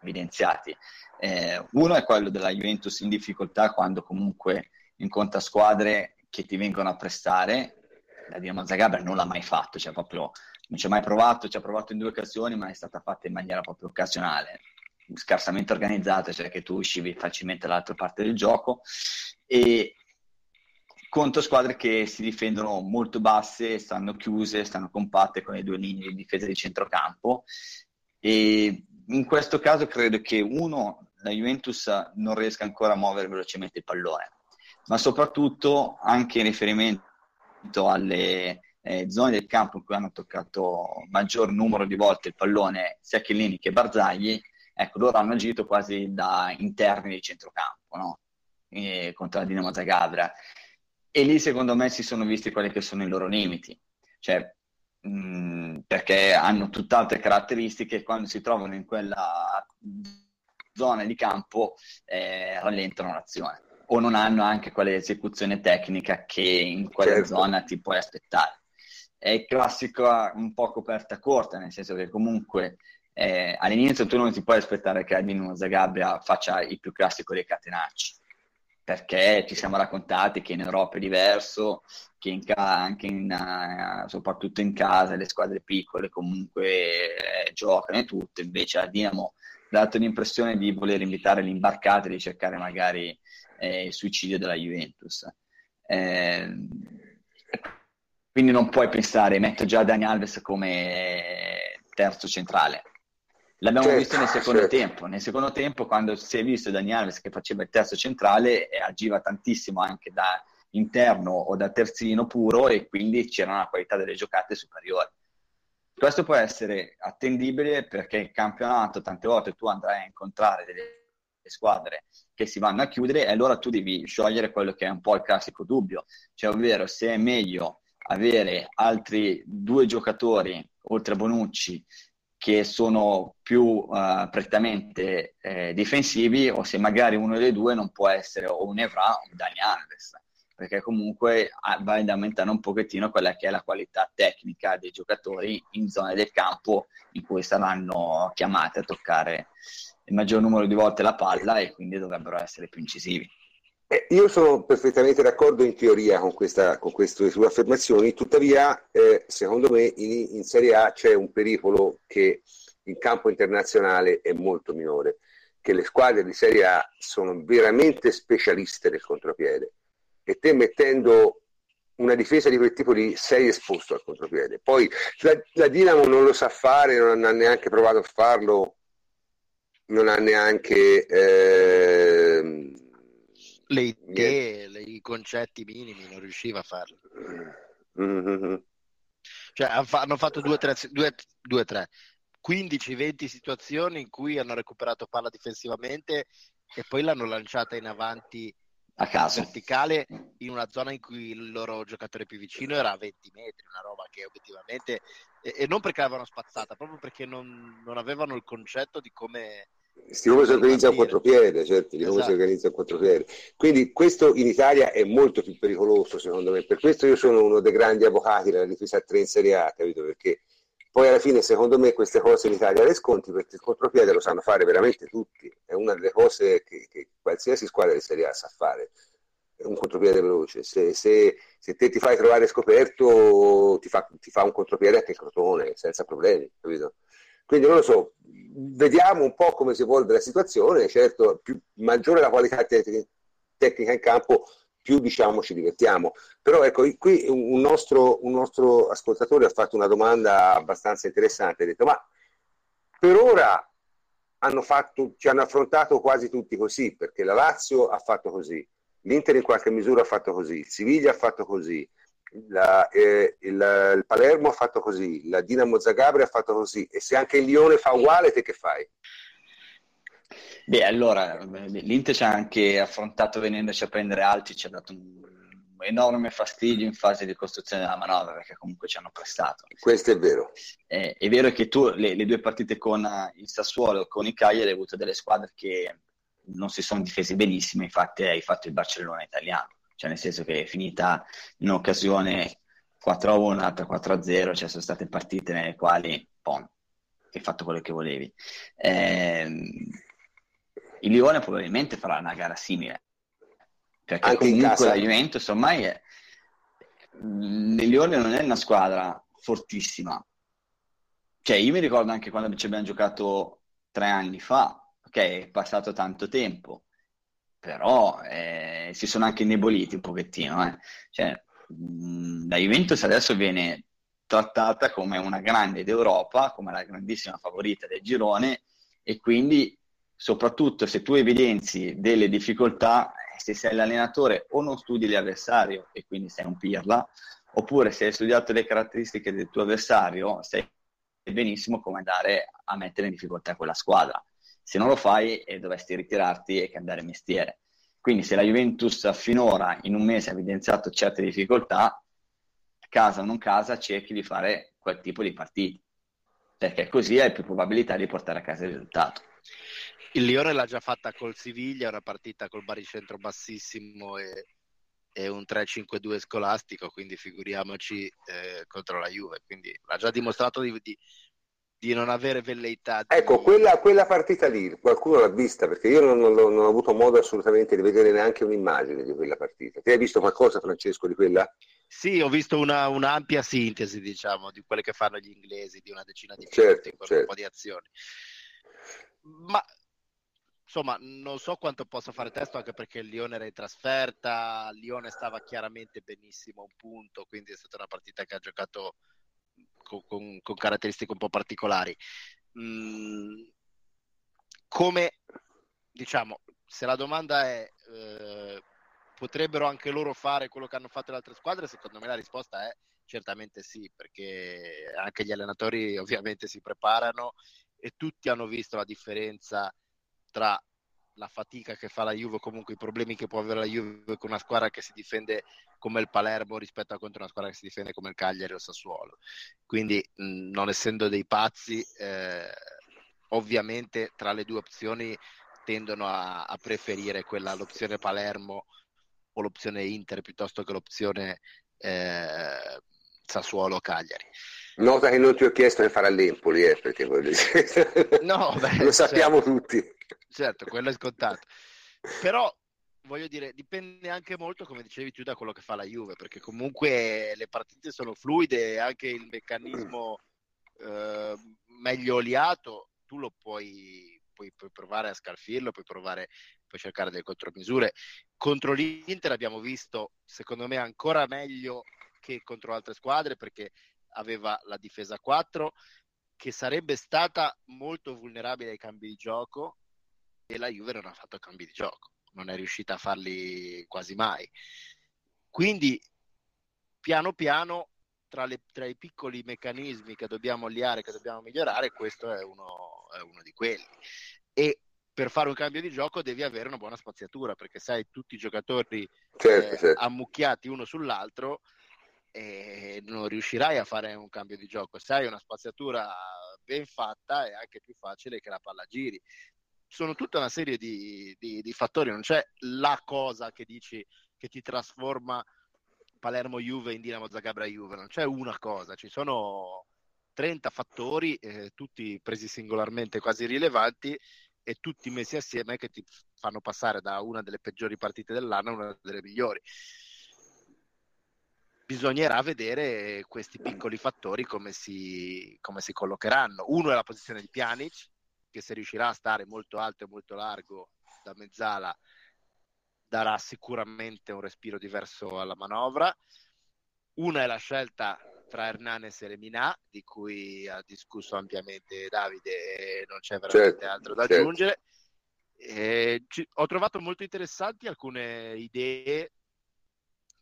evidenziati. Eh, uno è quello della Juventus in difficoltà quando comunque incontra squadre che ti vengono a prestare la Dinamo Zagabria non l'ha mai fatto, cioè proprio non ci ha mai provato, ci ha provato in due occasioni, ma è stata fatta in maniera proprio occasionale, scarsamente organizzata, cioè che tu uscivi facilmente dall'altra parte del gioco. E contro squadre che si difendono molto basse, stanno chiuse, stanno compatte con le due linee di difesa di centrocampo. E in questo caso credo che uno, la Juventus non riesca ancora a muovere velocemente il pallone, ma soprattutto anche in riferimento alle eh, zone del campo in cui hanno toccato maggior numero di volte il pallone sia Chiellini che Barzagli, ecco, loro hanno agito quasi da interni di centrocampo, no? e, contro la Dinamo Zagabria. E lì secondo me si sono visti quelli che sono i loro limiti, cioè, mh, perché hanno tutt'altre caratteristiche quando si trovano in quella zona di campo eh, rallentano l'azione o non hanno anche quell'esecuzione tecnica che in quella certo. zona ti puoi aspettare. È il classico un po' coperta corta, nel senso che comunque eh, all'inizio tu non ti puoi aspettare che Adino Zagabria faccia il più classico dei catenacci, perché ci siamo raccontati che in Europa è diverso, che in ca- anche in, uh, soprattutto in casa le squadre piccole comunque eh, giocano e tutto, invece a Dinamo ha dato l'impressione di voler invitare l'imbarcata e di cercare magari eh, il suicidio della Juventus. Eh, quindi non puoi pensare, metto già Dani Alves come terzo centrale. L'abbiamo certo, visto nel secondo certo. tempo. Nel secondo tempo, quando si è visto Dani Alves che faceva il terzo centrale, e agiva tantissimo anche da interno o da terzino puro e quindi c'era una qualità delle giocate superiore. Questo può essere attendibile perché il campionato tante volte tu andrai a incontrare delle squadre che si vanno a chiudere e allora tu devi sciogliere quello che è un po' il classico dubbio, cioè ovvero se è meglio avere altri due giocatori oltre a Bonucci che sono più uh, prettamente eh, difensivi o se magari uno dei due non può essere o un Evra o un Dani Alves. Perché comunque ah, va ad aumentare un pochettino quella che è la qualità tecnica dei giocatori in zone del campo in cui saranno chiamati a toccare il maggior numero di volte la palla e quindi dovrebbero essere più incisivi. Eh, io sono perfettamente d'accordo in teoria con, questa, con queste sue affermazioni, tuttavia eh, secondo me in, in, Serie A c'è un pericolo che in campo internazionale è molto minore, che le squadre di Serie A sono veramente specialiste nel contropiede e te mettendo una difesa di quel tipo lì sei esposto al contropiede. Poi la, la Dinamo non lo sa fare, non ha neanche provato a farlo, non ha neanche... Eh, le idee, le, i concetti minimi, non riusciva a farlo. Mm-hmm. Cioè, hanno fatto 2-3, 15-20 situazioni in cui hanno recuperato palla difensivamente e poi l'hanno lanciata in avanti a caso verticale in una zona in cui il loro giocatore più vicino era a 20 metri, una roba che obiettivamente e, e non perché l'avevano spazzata, proprio perché non, non avevano il concetto di come come si organizza un contropiede, certo, di come esatto. si organizza un contropiede. Quindi questo in Italia è molto più pericoloso secondo me, per questo io sono uno dei grandi avvocati della difesa a 3 in Serie A, capito? Perché poi alla fine secondo me queste cose in Italia le sconti perché il contropiede lo sanno fare veramente tutti, è una delle cose che, che qualsiasi squadra di Serie A sa fare, è un contropiede veloce, se, se, se te ti fai trovare scoperto ti fa, ti fa un contropiede anche il Crotone senza problemi, capito? Quindi non lo so, vediamo un po' come si evolve la situazione, certo più, maggiore la qualità te- tecnica in campo, più diciamo ci divertiamo. Però ecco, qui un nostro, un nostro ascoltatore ha fatto una domanda abbastanza interessante, ha detto ma per ora hanno fatto, ci hanno affrontato quasi tutti così, perché la Lazio ha fatto così, l'Inter in qualche misura ha fatto così, il Siviglia ha fatto così, la, eh, il, il, Palermo ha fatto così, la Dinamo Zagabria ha fatto così e se anche il Lione fa uguale te che fai? Beh, allora l'Inter ci ha anche affrontato venendoci a prendere alti, ci ha dato un enorme fastidio in fase di costruzione della manovra perché comunque ci hanno prestato. Questo è vero. Eh, è vero che tu le, le, due partite con il Sassuolo e con i Cagliari hai avuto delle squadre che non si sono difese benissimo, infatti hai fatto il Barcellona italiano cioè nel senso che è finita in occasione 4-1, altra 4-0, cioè sono state partite nelle quali pom, hai fatto quello che volevi. Eh, il Lione probabilmente farà una gara simile, perché Anche comunque la Juventus ormai è... Il Lione non è una squadra fortissima. Cioè, io mi ricordo anche quando ci abbiamo giocato tre anni fa, ok, è passato tanto tempo, però eh, si sono anche indeboliti un pochettino. Eh. Cioè, la Juventus adesso viene trattata come una grande d'Europa, come la grandissima favorita del girone e quindi soprattutto se tu evidenzi delle difficoltà, se sei l'allenatore o non studi l'avversario e quindi sei un pirla, oppure se hai studiato le caratteristiche del tuo avversario, sai benissimo come andare a mettere in difficoltà quella squadra. Se non lo fai, eh, dovresti ritirarti e cambiare mestiere. Quindi se la Juventus finora in un mese ha evidenziato certe difficoltà, casa o non casa, cerchi di fare quel tipo di partite, perché così hai più probabilità di portare a casa il risultato. Il Lione l'ha già fatta col Siviglia, una partita col baricentro bassissimo e, e un 3-5-2 scolastico, quindi figuriamoci eh, contro la Juve. Quindi l'ha già dimostrato di, di, di non avere velleità. Di... Ecco, quella, quella, partita lì, qualcuno l'ha vista, perché io non, non, non, ho avuto modo assolutamente di vedere neanche un'immagine di quella partita. Ti hai visto qualcosa, Francesco, di quella? Sì, ho visto una, un'ampia sintesi, diciamo, di quelle che fanno gli inglesi, di una decina di certo, minuti, con certo. un po' di azioni. Ma insomma, non so quanto possa fare testo, anche perché il Lione era in trasferta, il Lione stava chiaramente benissimo a un punto, quindi è stata una partita che ha giocato con, con, con caratteristiche un po' particolari. Mm, come diciamo, se la domanda è eh, potrebbero anche loro fare quello che hanno fatto le altre squadre, secondo me la risposta è Certamente sì, perché anche gli allenatori ovviamente si preparano e tutti hanno visto la differenza tra la fatica che fa la Juve, comunque i problemi che può avere la Juve con una squadra che si difende come il Palermo rispetto a contro una squadra che si difende come il Cagliari o il Sassuolo. Quindi, mh, non essendo dei pazzi, eh, ovviamente tra le due opzioni tendono a, a, preferire quella, l'opzione Palermo o l'opzione Inter piuttosto che l'opzione eh, Sassuolo-Cagliari. Nota che non ti ho chiesto di fare all'Empoli, eh, perché no, beh, lo sappiamo certo, tutti. Certo, quello è scontato. Però voglio dire, dipende anche molto, come dicevi tu, da quello che fa la Juve, perché comunque le partite sono fluide anche il meccanismo eh, meglio oliato, tu lo puoi, puoi, puoi, provare a scalfirlo, puoi provare, puoi cercare delle contromisure. Contro l'Inter abbiamo visto, secondo me, ancora meglio che contro altre squadre, perché aveva la difesa 4 che sarebbe stata molto vulnerabile ai cambi di gioco e la Juve non ha fatto cambi di gioco, non è riuscita a farli quasi mai. Quindi piano piano tra, le, tra i piccoli meccanismi che dobbiamo liare, che dobbiamo migliorare, questo è uno, è uno di quelli. E per fare un cambio di gioco devi avere una buona spaziatura perché sai tutti i giocatori certo, eh, certo. ammucchiati uno sull'altro e non riuscirai a fare un cambio di gioco. Se hai una spaziatura ben fatta è anche più facile che la palla giri. Sono tutta una serie di, di, di fattori, non c'è la cosa che dici che ti trasforma Palermo Juve in Dinamo Zagabria Juve, non c'è una cosa, ci sono 30 fattori, eh, tutti presi singolarmente quasi rilevanti e tutti messi assieme che ti fanno passare da una delle peggiori partite dell'anno a una delle migliori bisognerà vedere questi piccoli fattori come si, come si collocheranno. Uno è la posizione di Pjanic, che se riuscirà a stare molto alto e molto largo da mezzala darà sicuramente un respiro diverso alla manovra. Una è la scelta tra Hernanes e Lemina, di cui ha discusso ampiamente Davide e non c'è veramente certo, altro da certo. aggiungere. E, ci, ho trovato molto interessanti alcune idee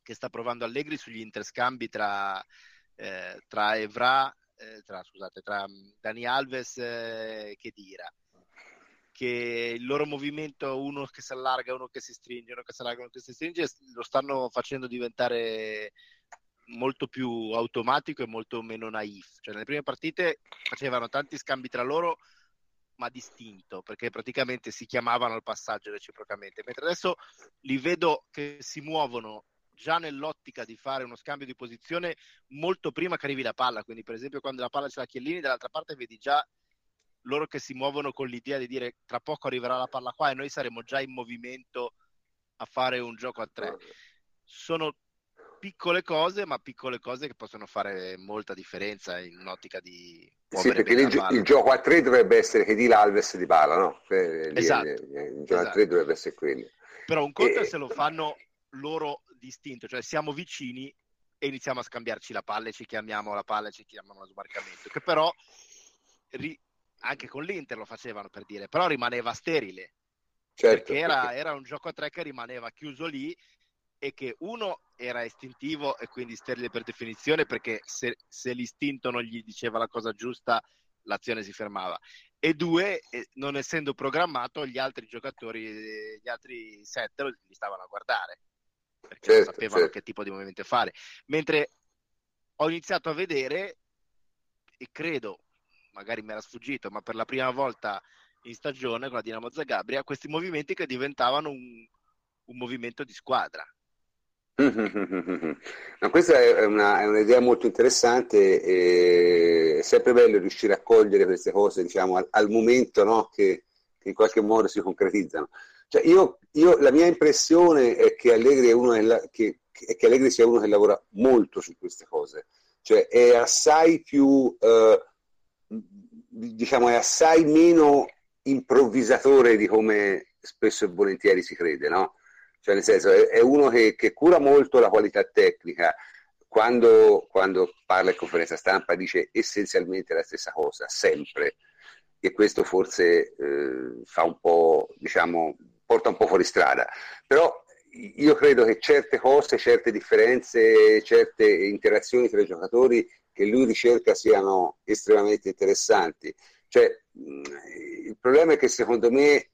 che sta provando Allegri sugli interscambi tra, eh, tra Evra, eh, tra, scusate, tra mm, Dani Alves e Chedira che il loro movimento, uno che si allarga, uno che si stringe, uno che si allarga, uno che si stringe, lo stanno facendo diventare molto più automatico e molto meno naif. Cioè, nelle prime partite facevano tanti scambi tra loro, ma distinto, perché praticamente si chiamavano al passaggio reciprocamente, mentre adesso li vedo che si muovono già nell'ottica di fare uno scambio di posizione molto prima che arrivi la palla. Quindi, per esempio, quando la palla c'è la Chiellini, dall'altra parte vedi già loro che si muovono con l'idea di dire tra poco arriverà la palla qua e noi saremo già in movimento a fare un gioco a tre. Sono piccole cose, ma piccole cose che possono fare molta differenza in un'ottica di sì, perché il, il, gioco a tre dovrebbe essere che di l'Alves di palla, no? Esatto. Il, gioco esatto. a tre dovrebbe essere quello. Però un conto e... se lo fanno loro distinto, cioè siamo vicini e iniziamo a scambiarci la palla e ci chiamiamo la palla e ci chiamiamo lo sbarcamento, che però ri- anche con l'Inter lo facevano per dire, però rimaneva sterile, certo, perché era, perché era un gioco a tre che rimaneva chiuso lì e che uno era istintivo e quindi sterile per definizione perché se, se, l'istinto non gli diceva la cosa giusta l'azione si fermava. E due non essendo programmato gli altri giocatori gli altri sette li stavano a guardare perché certo, non sapevano certo. che tipo di movimento fare. Mentre ho iniziato a vedere, e credo, magari mi era sfuggito, ma per la prima volta in stagione con la Dinamo Zagabria, questi movimenti che diventavano un, un movimento di squadra. No, questa è, una, è, un'idea molto interessante e è sempre bello riuscire a cogliere queste cose diciamo, al, al momento no? che, che, in qualche modo si concretizzano. Cioè io, io, la mia impressione è che Allegri, è uno che, che, che Allegri, sia uno che lavora molto su queste cose, cioè è assai più, eh, diciamo, è assai meno improvvisatore di come spesso e volentieri si crede, no? Cioè nel senso è, è uno che, che, cura molto la qualità tecnica, quando, quando parla in conferenza stampa dice essenzialmente la stessa cosa, sempre, e questo forse eh, fa un po', diciamo, porta un po' fuori strada. Però io credo che certe cose, certe differenze, certe interazioni tra i giocatori che lui ricerca siano estremamente interessanti. Cioè, il problema è che secondo me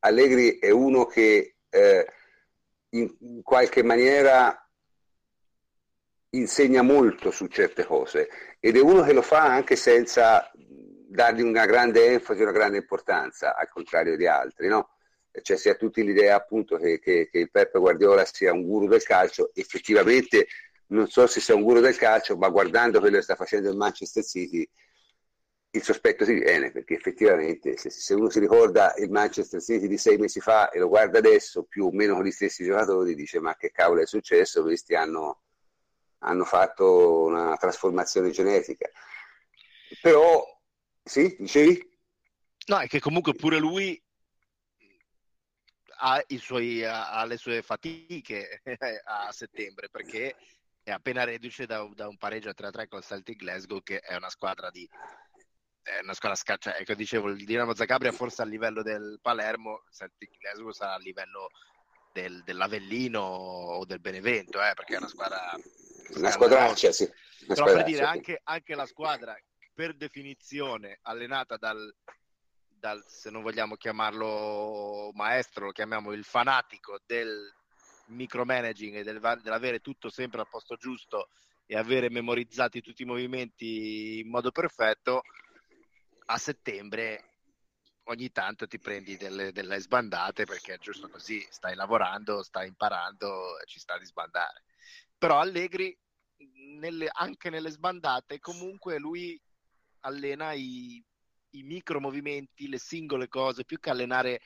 Allegri è uno che eh, in qualche maniera insegna molto su certe cose ed è uno che lo fa anche senza dargli una grande enfasi, una grande importanza, al contrario di altri, no? Cioè si ha tutti l'idea appunto che, che, che il Peppe Guardiola sia un guru del calcio, effettivamente non so se sia un guru del calcio, ma guardando quello che sta facendo il Manchester City, il sospetto si viene, perché effettivamente se, se, uno si ricorda il Manchester City di sei mesi fa e lo guarda adesso, più o meno con gli stessi giocatori, dice ma che cavolo è successo? Questi hanno, hanno fatto una trasformazione genetica. Però, sì, dicevi? No, è che comunque pure lui ha, suoi, ha le sue fatiche a settembre, perché è appena reduce da, da un pareggio a 3-3 con Celtic Glasgow, che è una squadra di è una squadra scaccia, ecco dicevo il Dinamo Zagabria forse a livello del Palermo, Celtic Glasgow sarà a livello del, dell'Avellino o del Benevento, eh, perché è una squadra una squadraccia, sì. Una Però per dire anche, anche, la squadra per definizione allenata dal, dal, se non vogliamo chiamarlo maestro, lo chiamiamo il fanatico del micromanaging e del, dell'avere tutto sempre al posto giusto e avere memorizzati tutti i movimenti in modo perfetto, a settembre ogni tanto ti prendi delle, delle, sbandate perché è giusto così, stai lavorando, stai imparando e ci sta di sbandare. Però Allegri, nelle, anche nelle sbandate, comunque lui allena i, i micro movimenti, le singole cose, più che allenare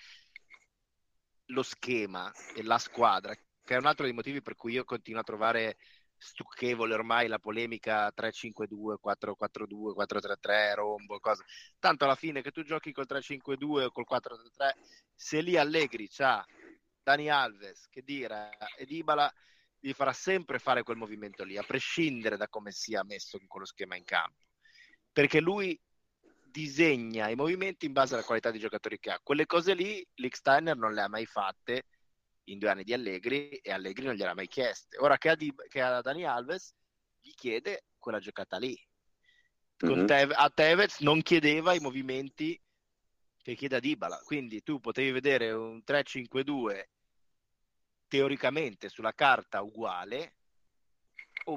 lo schema e la squadra, che è un altro dei motivi per cui io continuo a trovare stucchevole ormai la polemica 3-5-2, 4-4-2, 4-3-3, rombo, cosa. Tanto alla fine che tu giochi col 3-5-2 o col 4-3-3, se lì Allegri c'ha Dani Alves, che dire, e Dybala gli farà sempre fare quel movimento lì, a prescindere da come sia messo in quello schema in campo. Perché lui disegna i movimenti in base alla qualità di giocatori che ha. Quelle cose lì Licksteiner non le ha mai fatte in due anni di Allegri e Allegri non gliel'ha mai chieste. Ora che ha, di, che ha Dani Alves, gli chiede quella giocata lì. Mm-hmm. Teve, a Tevez non chiedeva i movimenti che chiede a Dybala, quindi tu potevi vedere un 3-5-2 teoricamente sulla carta uguale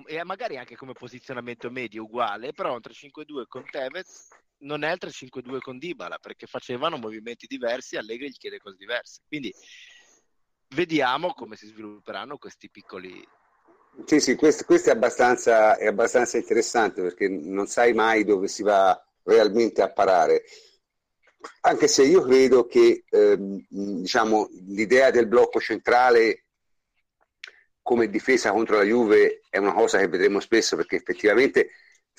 e magari anche come posizionamento medio uguale, però un 3-5-2 con Tevez non è il 3-5-2 con Dybala perché facevano movimenti diversi, Allegri gli chiede cose diverse. Quindi vediamo come si svilupperanno questi piccoli... Sì, sì, questo, questo è, abbastanza, è abbastanza interessante perché non sai mai dove si va realmente a parare. Anche se io credo che ehm, diciamo, l'idea del blocco centrale come difesa contro la Juve è una cosa che vedremo spesso perché effettivamente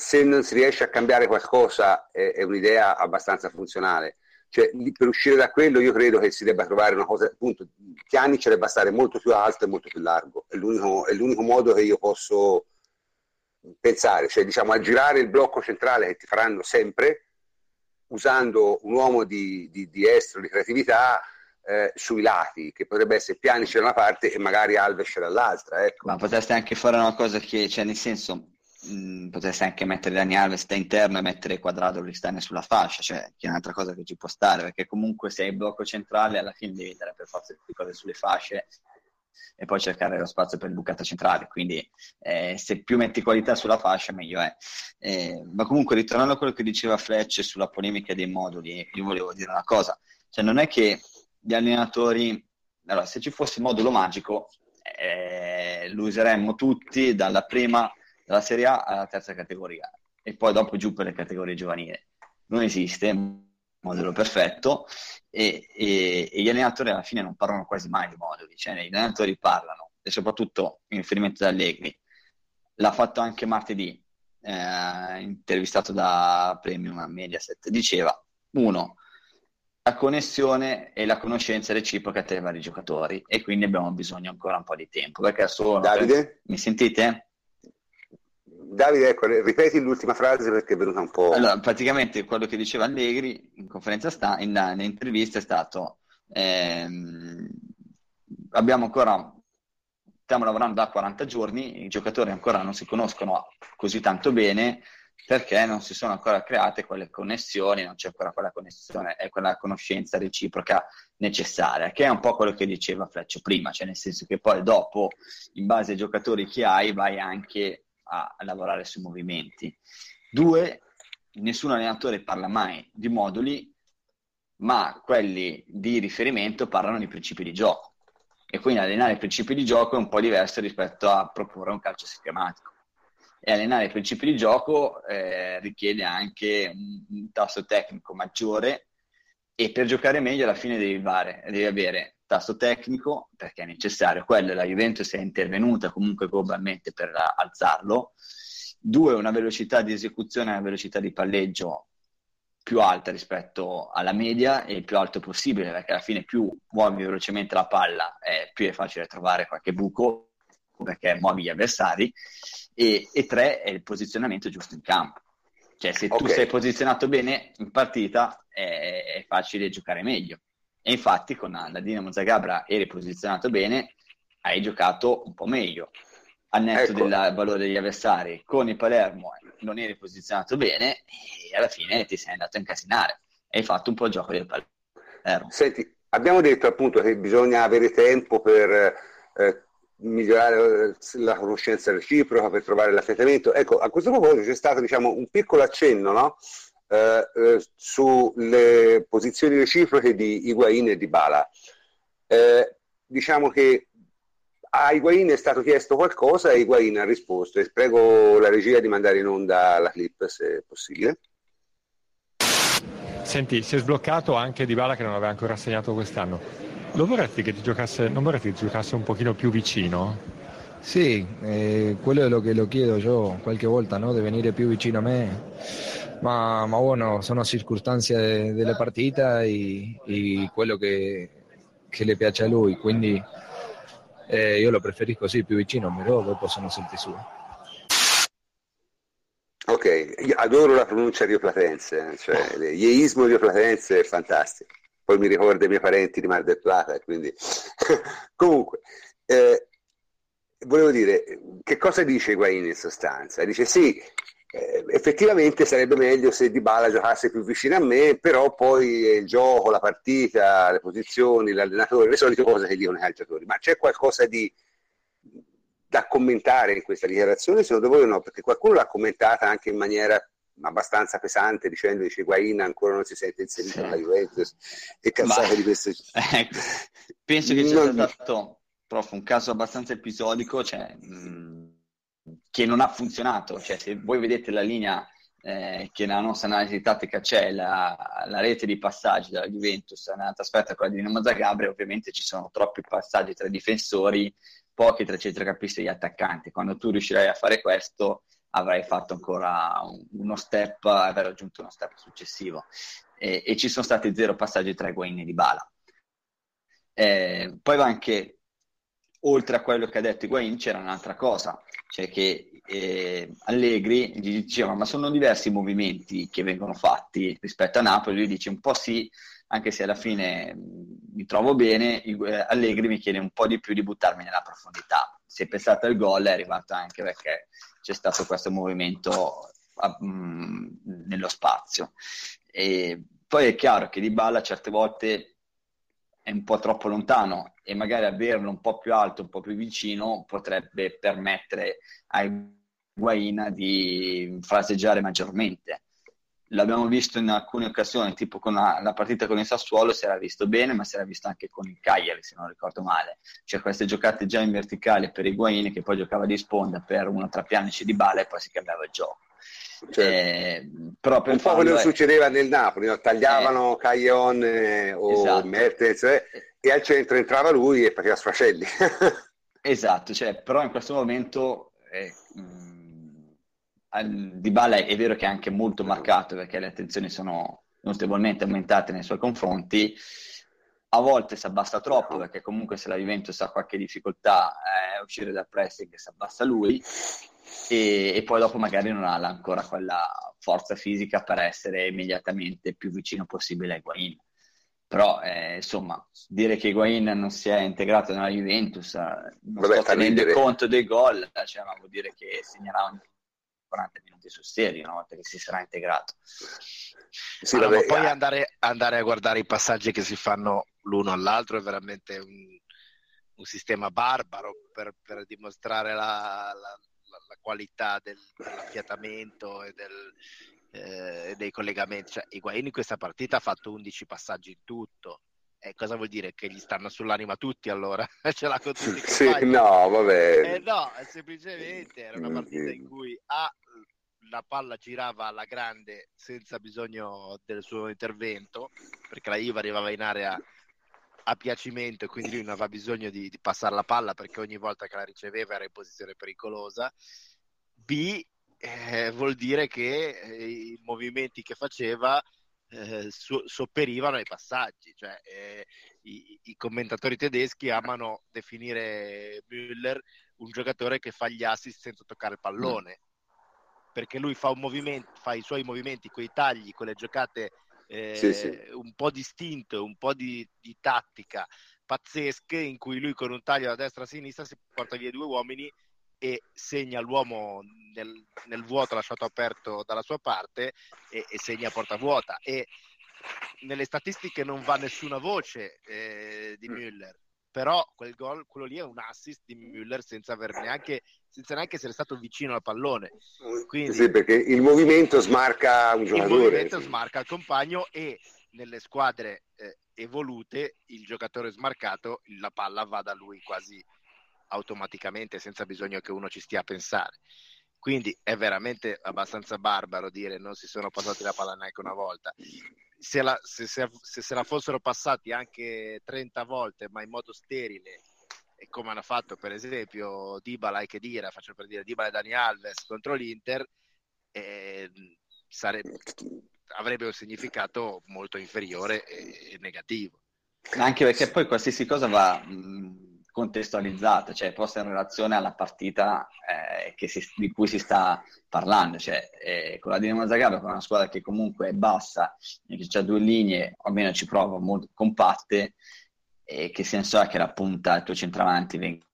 se non si riesce a cambiare qualcosa è, è un'idea abbastanza funzionale. Cioè, per uscire da quello io credo che si debba trovare una cosa, appunto, Chiani debba stare molto più alto e molto più largo, è l'unico, è l'unico modo che io posso pensare, cioè diciamo aggirare il blocco centrale che ti faranno sempre usando un uomo di, di, di estro, di creatività eh, sui lati, che potrebbe essere Pjanic da una parte e magari Alves dall'altra. Ecco. Ma potreste anche fare una cosa che, cioè nel senso, mh, potresti anche mettere Dani Alves da interno e mettere Quadrado Cristane sulla fascia, cioè che è un'altra cosa che ci può stare, perché comunque se hai il blocco centrale alla fine devi dare per forza le cose sulle fasce e poi cercare lo spazio per il bucato centrale. Quindi eh, se più metti qualità sulla fascia, meglio è. Eh, ma comunque, ritornando a quello che diceva Fletch sulla polemica dei moduli, io volevo dire una cosa: cioè, non è che gli allenatori, allora, se ci fosse il modulo magico, eh, lo useremmo tutti dalla prima dalla Serie A alla terza categoria e poi dopo giù per le categorie giovanili. Non esiste un modello perfetto e, e, e, gli allenatori alla fine non parlano quasi mai di moduli, cioè gli allenatori parlano e soprattutto in riferimento ad Allegri. L'ha fatto anche martedì, eh, intervistato da Premium Mediaset, diceva uno, la connessione e la conoscenza reciproca tra i vari giocatori e quindi abbiamo bisogno ancora un po' di tempo perché solo Davide? mi sentite? Davide, ecco, ripeti l'ultima frase perché è venuta un po'. Allora, praticamente quello che diceva Allegri in conferenza sta, in, in intervista è stato ehm, abbiamo ancora, stiamo lavorando da 40 giorni, i giocatori ancora non si conoscono così tanto bene perché non si sono ancora create quelle connessioni, non c'è ancora quella connessione e quella conoscenza reciproca necessaria, che è un po' quello che diceva Fleccio prima, cioè nel senso che poi dopo, in base ai giocatori che hai, vai anche a, a lavorare sui movimenti. Due, nessun allenatore parla mai di moduli, ma quelli di riferimento parlano di principi di gioco. E quindi allenare i principi di gioco è un po' diverso rispetto a proporre un calcio sistematico e allenare i principi di gioco eh, richiede anche un, un, tasso tecnico maggiore e per giocare meglio alla fine devi, fare, devi avere tasso tecnico perché è necessario, quello la Juventus è intervenuta comunque globalmente per alzarlo, due una velocità di esecuzione e una velocità di palleggio più alta rispetto alla media e il più alto possibile perché alla fine più muovi velocemente la palla eh, più è facile trovare qualche buco perché muovi gli avversari e, e tre è il posizionamento giusto in campo. Cioè, se okay. tu sei posizionato bene in partita è, è, facile giocare meglio. E infatti con la Dinamo Zagabra eri posizionato bene, hai giocato un po' meglio. Al netto ecco. del valore degli avversari, con il Palermo non eri posizionato bene e alla fine ti sei andato a incasinare. Hai fatto un po' il gioco del Palermo. Senti, abbiamo detto appunto che bisogna avere tempo per eh, migliorare eh, la conoscenza reciproca, per trovare l'affiatamento. Ecco, a questo proposito c'è stato diciamo, un piccolo accenno no? Eh, eh, sulle posizioni reciproche di Higuain e di Bala. Eh, diciamo che a Higuain è stato chiesto qualcosa e Higuain ha risposto e prego la regia di mandare in onda la clip se è possibile. Senti, si è sbloccato anche Di Bala che non aveva ancora segnato quest'anno. Lo vorresti che ti giocasse, non vorresti che ti giocasse un pochino più vicino? Sì, eh, quello è lo che lo chiedo io qualche volta, no? di venire più vicino a me, ma, ma bueno, sono circostanze della partita e, e quello che, che, le piace a lui, quindi eh, io lo preferisco così, più vicino, però dopo sono sempre suoi. Ok, adoro la pronuncia di Platense, cioè l'ieismo di Platense è fantastico poi mi ricorda i miei parenti di Mar del Plata, quindi comunque eh, volevo dire, che cosa dice Guain in sostanza? Dice sì, eh, effettivamente sarebbe meglio se Di Bala giocasse più vicino a me, però poi il gioco, la partita, le posizioni, l'allenatore, le solite cose che dicono i calciatori, ma c'è qualcosa di da commentare in questa dichiarazione, secondo voi no? Perché qualcuno l'ha commentata anche in maniera abbastanza pesante dicendo che Higuain ancora non si sente inserito sì. nella Juventus e cazzate di queste ecco, penso che sia non... stato prof, un caso abbastanza episodico cioè, mh, che non ha funzionato cioè, se voi vedete la linea eh, che nella nostra analisi tattica c'è la, la, rete di passaggi della Juventus nella trasferta con la Dinamo Zagabria ovviamente ci sono troppi passaggi tra i difensori pochi tra i centrocampisti e gli attaccanti quando tu riuscirai a fare questo avrei fatto ancora uno step, avrei raggiunto uno step successivo. E, e ci sono stati zero passaggi tra Guain e Di Bala. Eh, poi va anche, oltre a quello che ha detto Higuain, c'era un'altra cosa, cioè che eh, Allegri gli diceva ma sono diversi i movimenti che vengono fatti rispetto a Napoli, lui dice un po' sì, anche se alla fine mi trovo bene, eh, Allegri mi chiede un po' di più di buttarmi nella profondità. Se pensate al gol è arrivato anche perché c'è stato questo movimento um, nello spazio. E poi è chiaro che Di Balla certe volte è un po' troppo lontano e magari averlo un po' più alto, un po' più vicino potrebbe permettere a Higuain di fraseggiare maggiormente l'abbiamo visto in alcune occasioni, tipo con la, la, partita con il Sassuolo si era visto bene, ma si era visto anche con il Cagliari, se non ricordo male. Cioè queste giocate già in verticale per Higuain che poi giocava di sponda per uno tra Pianici di Bala e poi si cambiava il gioco. Cioè, eh, però per un po' quello che è... succedeva nel Napoli, no? tagliavano eh, Caglion eh, o esatto. Mertens eh, e al centro entrava lui e faceva sfracelli. esatto, cioè, però in questo momento... Eh, mh, di Bala è vero che è anche molto marcato perché le attenzioni sono notevolmente aumentate nei suoi confronti. A volte si abbassa troppo perché comunque se la Juventus ha qualche difficoltà a eh, uscire dal pressing si abbassa lui e, e, poi dopo magari non ha ancora quella forza fisica per essere immediatamente più vicino possibile a Higuain. Però eh, insomma dire che Higuain non si è integrato nella Juventus eh, non Vabbè, sto tenendo ridere. conto dei gol cioè, ma vuol dire che segnerà 40 minuti sul serio una volta che si sarà integrato Sì, Allora, vabbè, ma poi ah, andare, andare a guardare i passaggi che si fanno l'uno all'altro è veramente un, un sistema barbaro per, per dimostrare la, la- la- la qualità del, dell'affiatamento e del, eh, dei collegamenti. Cioè, Higuain in questa partita ha fatto 11 passaggi in tutto. E cosa vuol dire? Che gli stanno sull'anima tutti allora? Ce l'ha con tutti sì, no, vabbè. Eh no, semplicemente era una partita in cui A, la palla girava alla grande senza bisogno del suo intervento, perché la Juve arrivava in area a piacimento e quindi lui non aveva bisogno di, di passare la palla perché ogni volta che la riceveva era in posizione pericolosa. B, eh, vuol dire che eh, i movimenti che faceva eh, so- sopperivano ai passaggi, cioè eh, i, i commentatori tedeschi amano definire Müller un giocatore che fa gli assist senza toccare il pallone, perché lui fa, un movimento, fa i suoi movimenti, quei tagli, quelle giocate eh, Sì, sì. un po' distinte, un po' di, di tattica pazzesche, in cui lui con un taglio da destra a sinistra si porta via due uomini e segna l'uomo nel, nel vuoto lasciato aperto dalla sua parte e, e segna porta vuota. E nelle statistiche non va nessuna voce eh, di Mm. Müller, però quel gol, quello lì è un assist di Müller senza, neanche, senza neanche essere stato vicino al pallone. Quindi Sì, perché il movimento smarca un il giocatore. movimento sì. smarca il compagno e nelle squadre eh, evolute il giocatore smarcato la palla va da lui quasi automaticamente senza bisogno che uno ci stia a pensare quindi è veramente abbastanza barbaro dire non si sono passati la palla neanche una volta se, la, se, se, se se la fossero passati anche 30 volte ma in modo sterile e come hanno fatto per esempio Dybala e Kedira faccio per dire Dybala e Dani Alves contro l'Inter eh, sarebbe, avrebbe un significato molto inferiore e, e negativo. Anche perché poi qualsiasi cosa va mh, contestualizzata, cioè posta in relazione alla partita eh, che si- di cui si sta parlando. Cioè, eh, con la Dinamo Zagreb, con una squadra che comunque è bassa che ha due linee, o almeno ci prova, molto compatte, e che senso ha che la punta del tuo centravanti venga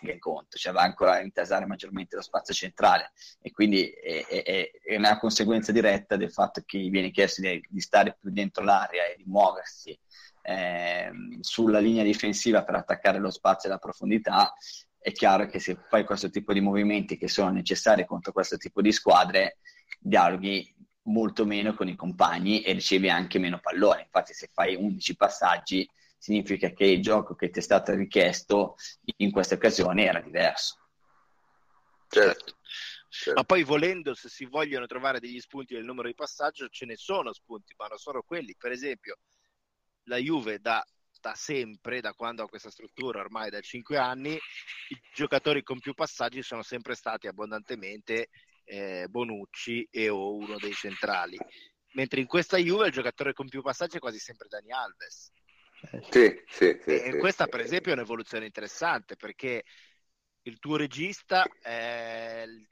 in conto, cioè va ancora a intasare maggiormente lo spazio centrale e quindi è, è- è una conseguenza diretta del fatto che gli viene chiesto di, di stare più dentro l'area e di muoversi ehm, sulla linea difensiva per attaccare lo spazio e la profondità, è chiaro che se fai questo tipo di movimenti che sono necessari contro questo tipo di squadre, dialoghi molto meno con i compagni e ricevi anche meno palloni. Infatti, se fai 11 passaggi, significa che il gioco che ti è stato richiesto in queste occasioni era diverso. Certo. certo. Ma poi volendo, se si vogliono trovare degli spunti del numero di passaggio, ce ne sono spunti, ma non sono quelli. Per esempio, la Juve da, da sempre, da quando ha questa struttura, ormai da 5 anni, i giocatori con più passaggi sono sempre stati abbondantemente eh, Bonucci e o uno dei centrali. Mentre in questa Juve il giocatore con più passaggi è quasi sempre Dani Alves. Sì, sì, sì, E sì, questa, sì. per esempio, è un'evoluzione interessante perché il tuo regista è il,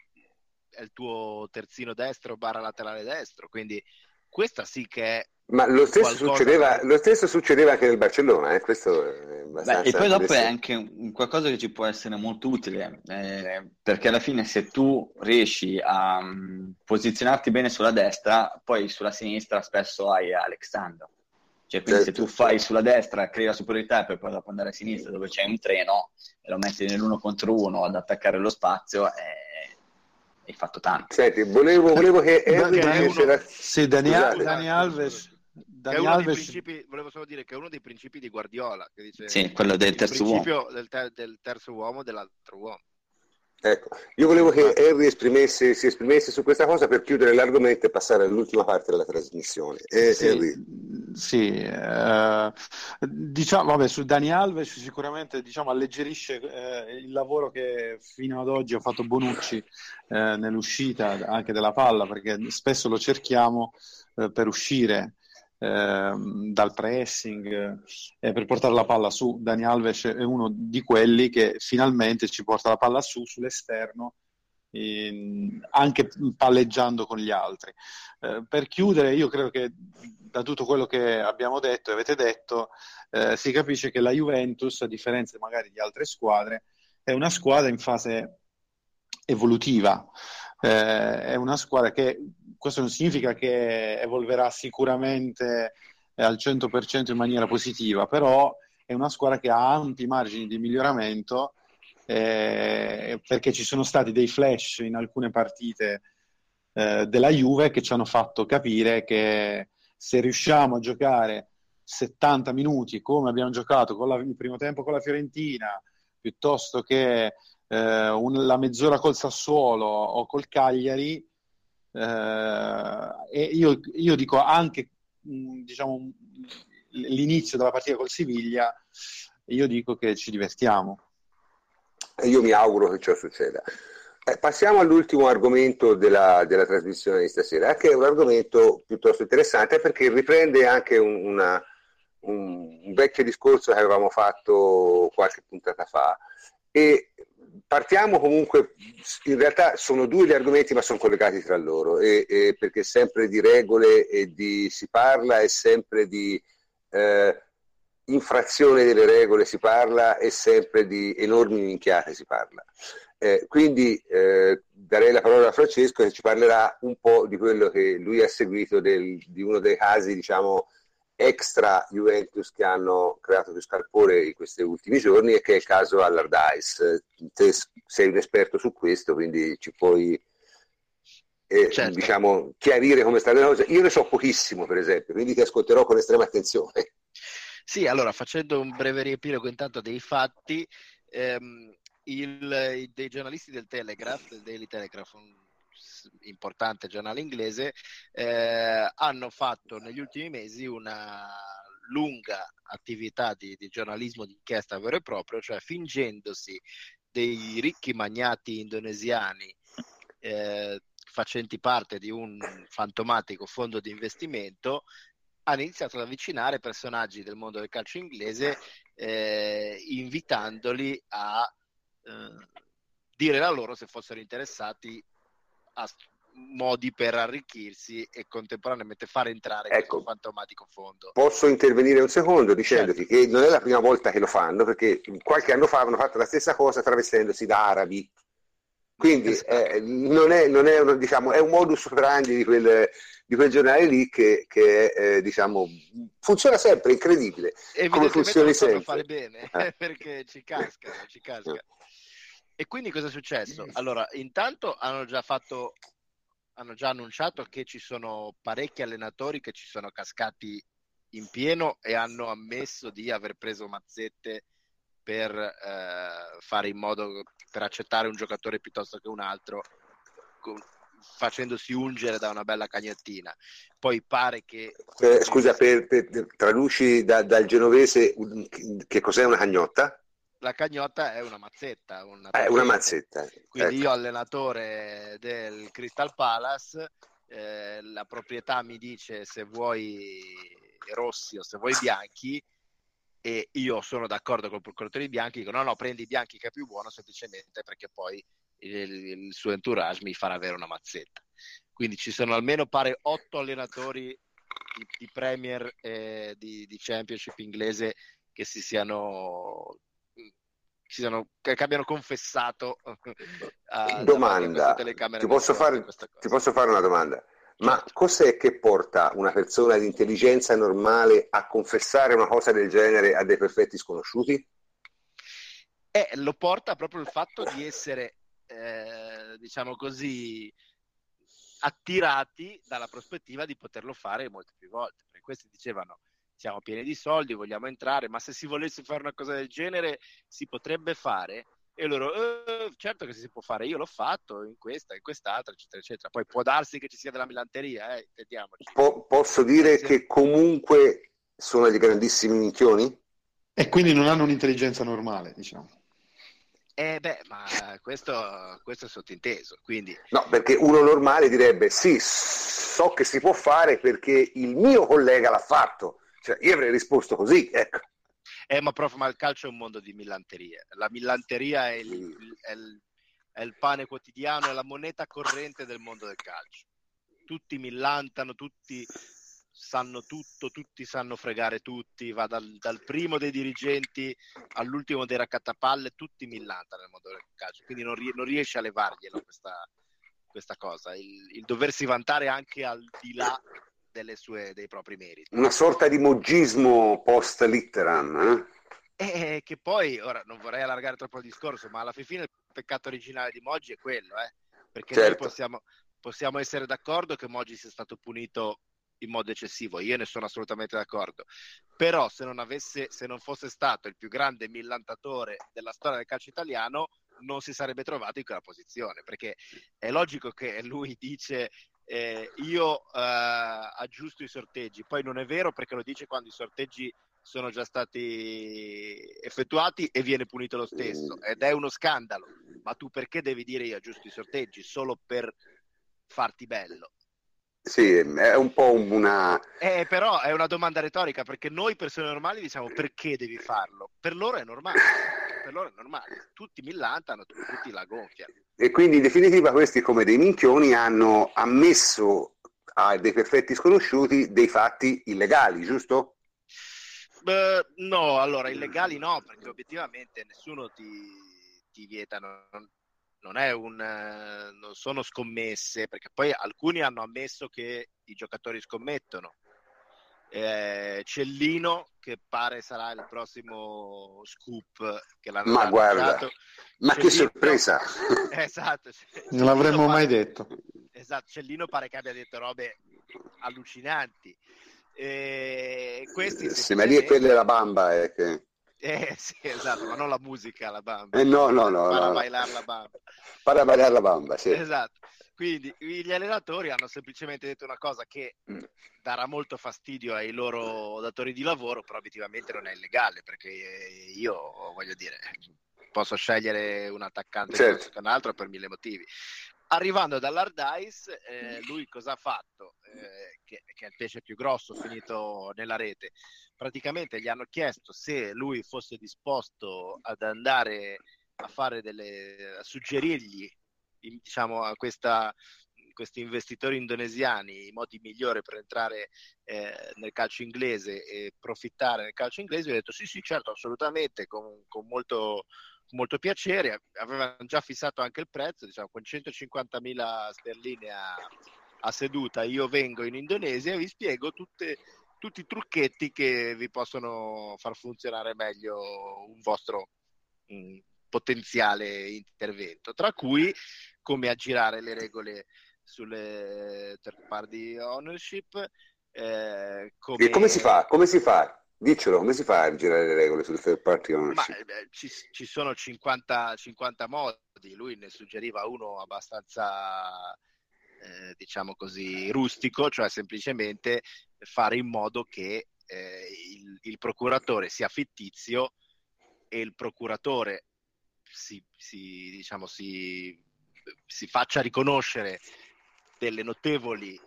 è il tuo terzino destro barra laterale destro, quindi questa sì che è Ma lo stesso, succedeva, per- lo stesso succedeva anche nel Barcellona, eh, questo è Beh, abbastanza e poi dopo è anche un- qualcosa che ci può essere molto utile, eh, perché alla fine se tu riesci a mm, posizionarti bene sulla destra, poi sulla sinistra spesso hai Alexander. Cioè, quindi Certo, se tu fai certo. sulla destra, crei la superiorità e poi poi dopo andare a sinistra dove c'è un treno e lo metti nell'uno contro uno ad attaccare lo spazio, eh, hai fatto tanto. Senti, volevo, volevo che Henry dicesse la- Sì, Dani, Scusate. Dani Alves, Che Dani uno dei Alves principi, volevo solo dire che è uno dei principi di Guardiola, che dice Sì, quello del il terzo uomo. principio del, ter- del terzo uomo dell'altro uomo. Ecco, io volevo che Henry esprimesse, si esprimesse su questa cosa per chiudere l'argomento e passare all'ultima parte della trasmissione. Eh, Sì, sì, eh, diciamo, vabbè, su Dani Alves sicuramente diciamo, alleggerisce eh, il lavoro che fino ad oggi ha fatto Bonucci eh, nell'uscita anche della palla, perché spesso lo cerchiamo eh, per uscire dal pressing eh, per portare la palla su. Dani Alves è uno di quelli che finalmente ci porta la palla su, sull'esterno anche palleggiando con gli altri. Eh, per chiudere, io credo che da tutto quello che abbiamo detto e avete detto, eh, si capisce che la Juventus, a differenza magari di altre squadre, è una squadra in fase evolutiva. Eh, è una squadra che questo non significa che evolverà sicuramente al 100% in maniera positiva, però è una squadra che ha ampi margini di miglioramento eh, perché ci sono stati dei flash in alcune partite eh, della Juve che ci hanno fatto capire che se riusciamo a giocare 70 minuti come abbiamo giocato con la, il primo tempo con la Fiorentina piuttosto che eh, un, la mezz'ora col Sassuolo o col Cagliari eh, e io, io, dico anche mh, diciamo, l'inizio della partita col Siviglia io dico che ci divertiamo e io mi auguro che ciò succeda. Eh, passiamo all'ultimo argomento della, della, trasmissione di stasera, che è un argomento piuttosto interessante perché riprende anche un, una, un, un vecchio discorso che avevamo fatto qualche puntata fa. E partiamo comunque, in realtà sono due gli argomenti ma sono collegati tra loro, e, e perché sempre di regole e di si parla e sempre di eh, infrazione delle regole si parla e sempre di enormi minchiate si parla. Eh, quindi eh, darei la parola a Francesco che ci parlerà un po' di quello che lui ha seguito del, di uno dei casi, diciamo, extra Juventus che hanno creato più scalpore in questi ultimi giorni e che è il caso Allardyce. Te sei un esperto su questo, quindi ci puoi eh, certo. diciamo, chiarire come stanno le cose. Io ne so pochissimo, per esempio, quindi ti ascolterò con estrema attenzione. Sì, allora facendo un breve riepilogo intanto dei fatti, ehm, il, dei giornalisti del Telegraph, del Daily Telegraph, un importante giornale inglese, eh, hanno fatto negli ultimi mesi una lunga attività di, di giornalismo di inchiesta vero e proprio, cioè fingendosi dei ricchi magnati indonesiani eh, facenti parte di un fantomatico fondo di investimento hanno iniziato ad avvicinare personaggi del mondo del calcio inglese eh, invitandoli a eh, dire la loro se fossero interessati a modi per arricchirsi e contemporaneamente far entrare ecco, questo fantomatico fondo. Posso intervenire un secondo dicendoti certo. che non è la prima volta che lo fanno perché qualche anno fa hanno fatto la stessa cosa travestendosi da arabi quindi esatto. eh, non è, non è, diciamo, è un modus operandi di quel, di quel giornale lì che, che eh, diciamo, funziona sempre, incredibile. Come funzioni sempre. fare bene, eh. perché ci casca, ci casca. E quindi cosa è successo? Allora, intanto hanno già fatto, hanno già annunciato che ci sono parecchi allenatori che ci sono cascati in pieno e hanno ammesso di aver preso mazzette per eh, fare in modo per accettare un giocatore piuttosto che un altro con, facendosi ungere da una bella cagnettina. Poi pare che... Eh, scusa, per, per, traduci da, dal genovese che cos'è una cagnotta? La cagnotta è una mazzetta. Una, eh, una mazzetta. Quindi ecco. io allenatore del Crystal Palace, eh, la proprietà mi dice se vuoi rossi o se vuoi bianchi e io sono d'accordo con il procuratore bianchi, dico no no prendi i bianchi che è più buono semplicemente perché poi il, il suo entourage mi farà avere una mazzetta. Quindi ci sono almeno pare otto allenatori di, di Premier e di, di, Championship inglese che si siano, si siano che, abbiano confessato a, domanda ti posso, fare, ti posso fare una domanda ma certo. cos'è che porta una persona di intelligenza normale a confessare una cosa del genere a dei perfetti sconosciuti? Eh, lo porta proprio il fatto di essere eh, diciamo così, attirati dalla prospettiva di poterlo fare molte più volte. Perché questi dicevano siamo pieni di soldi, vogliamo entrare, ma se si volesse fare una cosa del genere si potrebbe fare. E loro, eh, certo che si può fare, io l'ho fatto in questa, in quest'altra, eccetera, eccetera. Poi può darsi che ci sia della milanteria, eh, Po- posso dire sì. che comunque sono dei grandissimi minchioni? E quindi non hanno un'intelligenza normale, diciamo. Eh beh, ma questo, questo, è sottinteso, quindi... No, perché uno normale direbbe sì, so che si può fare perché il mio collega l'ha fatto. Cioè, io avrei risposto così, ecco. Eh, ma prof, ma il calcio è un mondo di millanterie. La millanteria è il, è il, è il pane quotidiano, è la moneta corrente del mondo del calcio. Tutti millantano, tutti sanno tutto, tutti sanno fregare tutti, va dal, dal primo dei dirigenti all'ultimo dei raccattapalle, tutti millantano nel mondo del calcio, quindi non, non riesce a levarglielo questa, questa cosa, il, il, doversi vantare anche al di là sue, dei propri meriti. Una sorta di mogismo post litteram, eh? eh? che poi, ora non vorrei allargare troppo il discorso, ma alla fine il peccato originale di Moggi è quello, eh? perché certo. noi possiamo, possiamo essere d'accordo che Moggi sia stato punito in modo eccessivo, io ne sono assolutamente d'accordo. Però se non, avesse, se non fosse stato il più grande millantatore della storia del calcio italiano, non si sarebbe trovato in quella posizione, perché è logico che lui dice eh, io eh, aggiusto i sorteggi, poi non è vero perché lo dice quando i sorteggi sono già stati effettuati e viene punito lo stesso. Ed è uno scandalo, ma tu perché devi dire io aggiusto i sorteggi? Solo per farti bello? Sì, è un po' una... Eh, però è una domanda retorica, perché noi persone normali diciamo perché devi farlo? Per loro è normale, per loro è normale. Tutti millantano, tutti la gonfiano. E quindi in definitiva questi come dei minchioni hanno ammesso a dei perfetti sconosciuti dei fatti illegali, giusto? Uh, no, allora illegali no, perché obiettivamente nessuno ti, ti vieta, non, non, un, eh, non sono scommesse, perché poi alcuni hanno ammesso che i giocatori scommettono. Eh, Cellino, che pare sarà il prossimo scoop che l'hanno Ma guarda, ma Cellino, che sorpresa! esatto, non l'avremmo mai detto. Esatto, Cellino pare che abbia detto robe allucinanti. Eh, questi sì, ma lì è quella la bamba. Eh, che... Eh sì, esatto, ma non la musica, la bamba. Eh, no, no, no. Para no. bailar la bamba. Para bailar la bamba, sì. Esatto. Quindi gli allenatori hanno semplicemente detto una cosa che mm. darà molto fastidio ai loro datori di lavoro, però obiettivamente non è illegale, perché io voglio dire, posso scegliere un attaccante certo. che un altro per mille motivi. Arrivando dall'Ardice, eh, lui cosa ha fatto? Eh, che, che, è il pesce più grosso finito nella rete. Praticamente gli hanno chiesto se lui fosse disposto ad andare a fare delle, a suggerirgli diciamo, a questa, questi investitori indonesiani i modi migliori per entrare eh, nel calcio inglese e profittare nel calcio inglese, ho detto sì, sì, certo, assolutamente, con, con molto, molto piacere. Avevano già fissato anche il prezzo, diciamo, con 150.000 sterline a, a seduta. Io vengo in Indonesia e vi spiego tutte, tutti i trucchetti che vi possono far funzionare meglio un vostro mh, potenziale intervento, tra cui come aggirare le regole sulle third party ownership. Eh, come... come si fa? Come si fa? Diccelo, come si fa a girare le regole sul third party ownership? Ma, eh, ci, ci, sono 50, 50, modi, lui ne suggeriva uno abbastanza, eh, diciamo così, rustico, cioè semplicemente fare in modo che eh, il, il, procuratore sia fittizio e il procuratore si, si, diciamo, si, si faccia riconoscere delle notevoli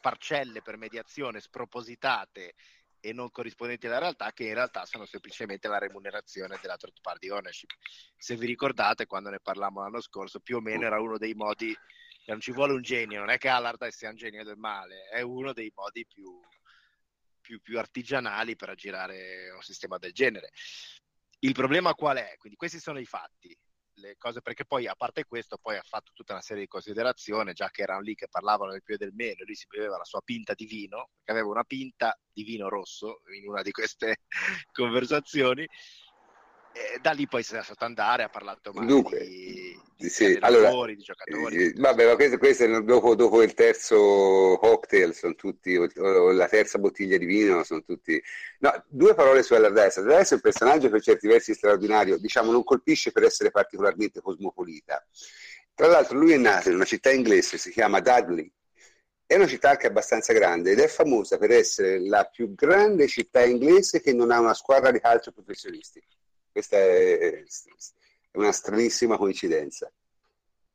parcelle per mediazione spropositate e non corrispondenti alla realtà, che in realtà sono semplicemente la remunerazione della third party ownership. Se vi ricordate, quando ne parlavamo l'anno scorso, più o meno era uno dei modi, non ci vuole un genio, non è che Allard sia un genio del male, è uno dei modi più, più, più artigianali per aggirare un sistema del genere. Il problema qual è? Quindi questi sono i fatti le cose, perché poi a parte questo poi ha fatto tutta una serie di considerazioni, già che erano lì che parlavano del più e del meno, lui si beveva la sua pinta di vino, perché aveva una pinta di vino rosso in una di queste conversazioni, e da lì poi si è stato andare, ha parlato Dunque, di, di, sì, allora, di giocatori. Eh, vabbè, ma questo, questo dopo, dopo, il terzo cocktail sono tutti, o, o, la terza bottiglia di vino sono tutti... No, due parole su Allardyce. Allardyce è un personaggio per certi versi straordinario, diciamo non colpisce per essere particolarmente cosmopolita. Tra l'altro lui è nato in una città inglese, si chiama Dudley, è una città che è abbastanza grande ed è famosa per essere la più grande città inglese che non ha una squadra di calcio professionisti. Questa è, una stranissima coincidenza.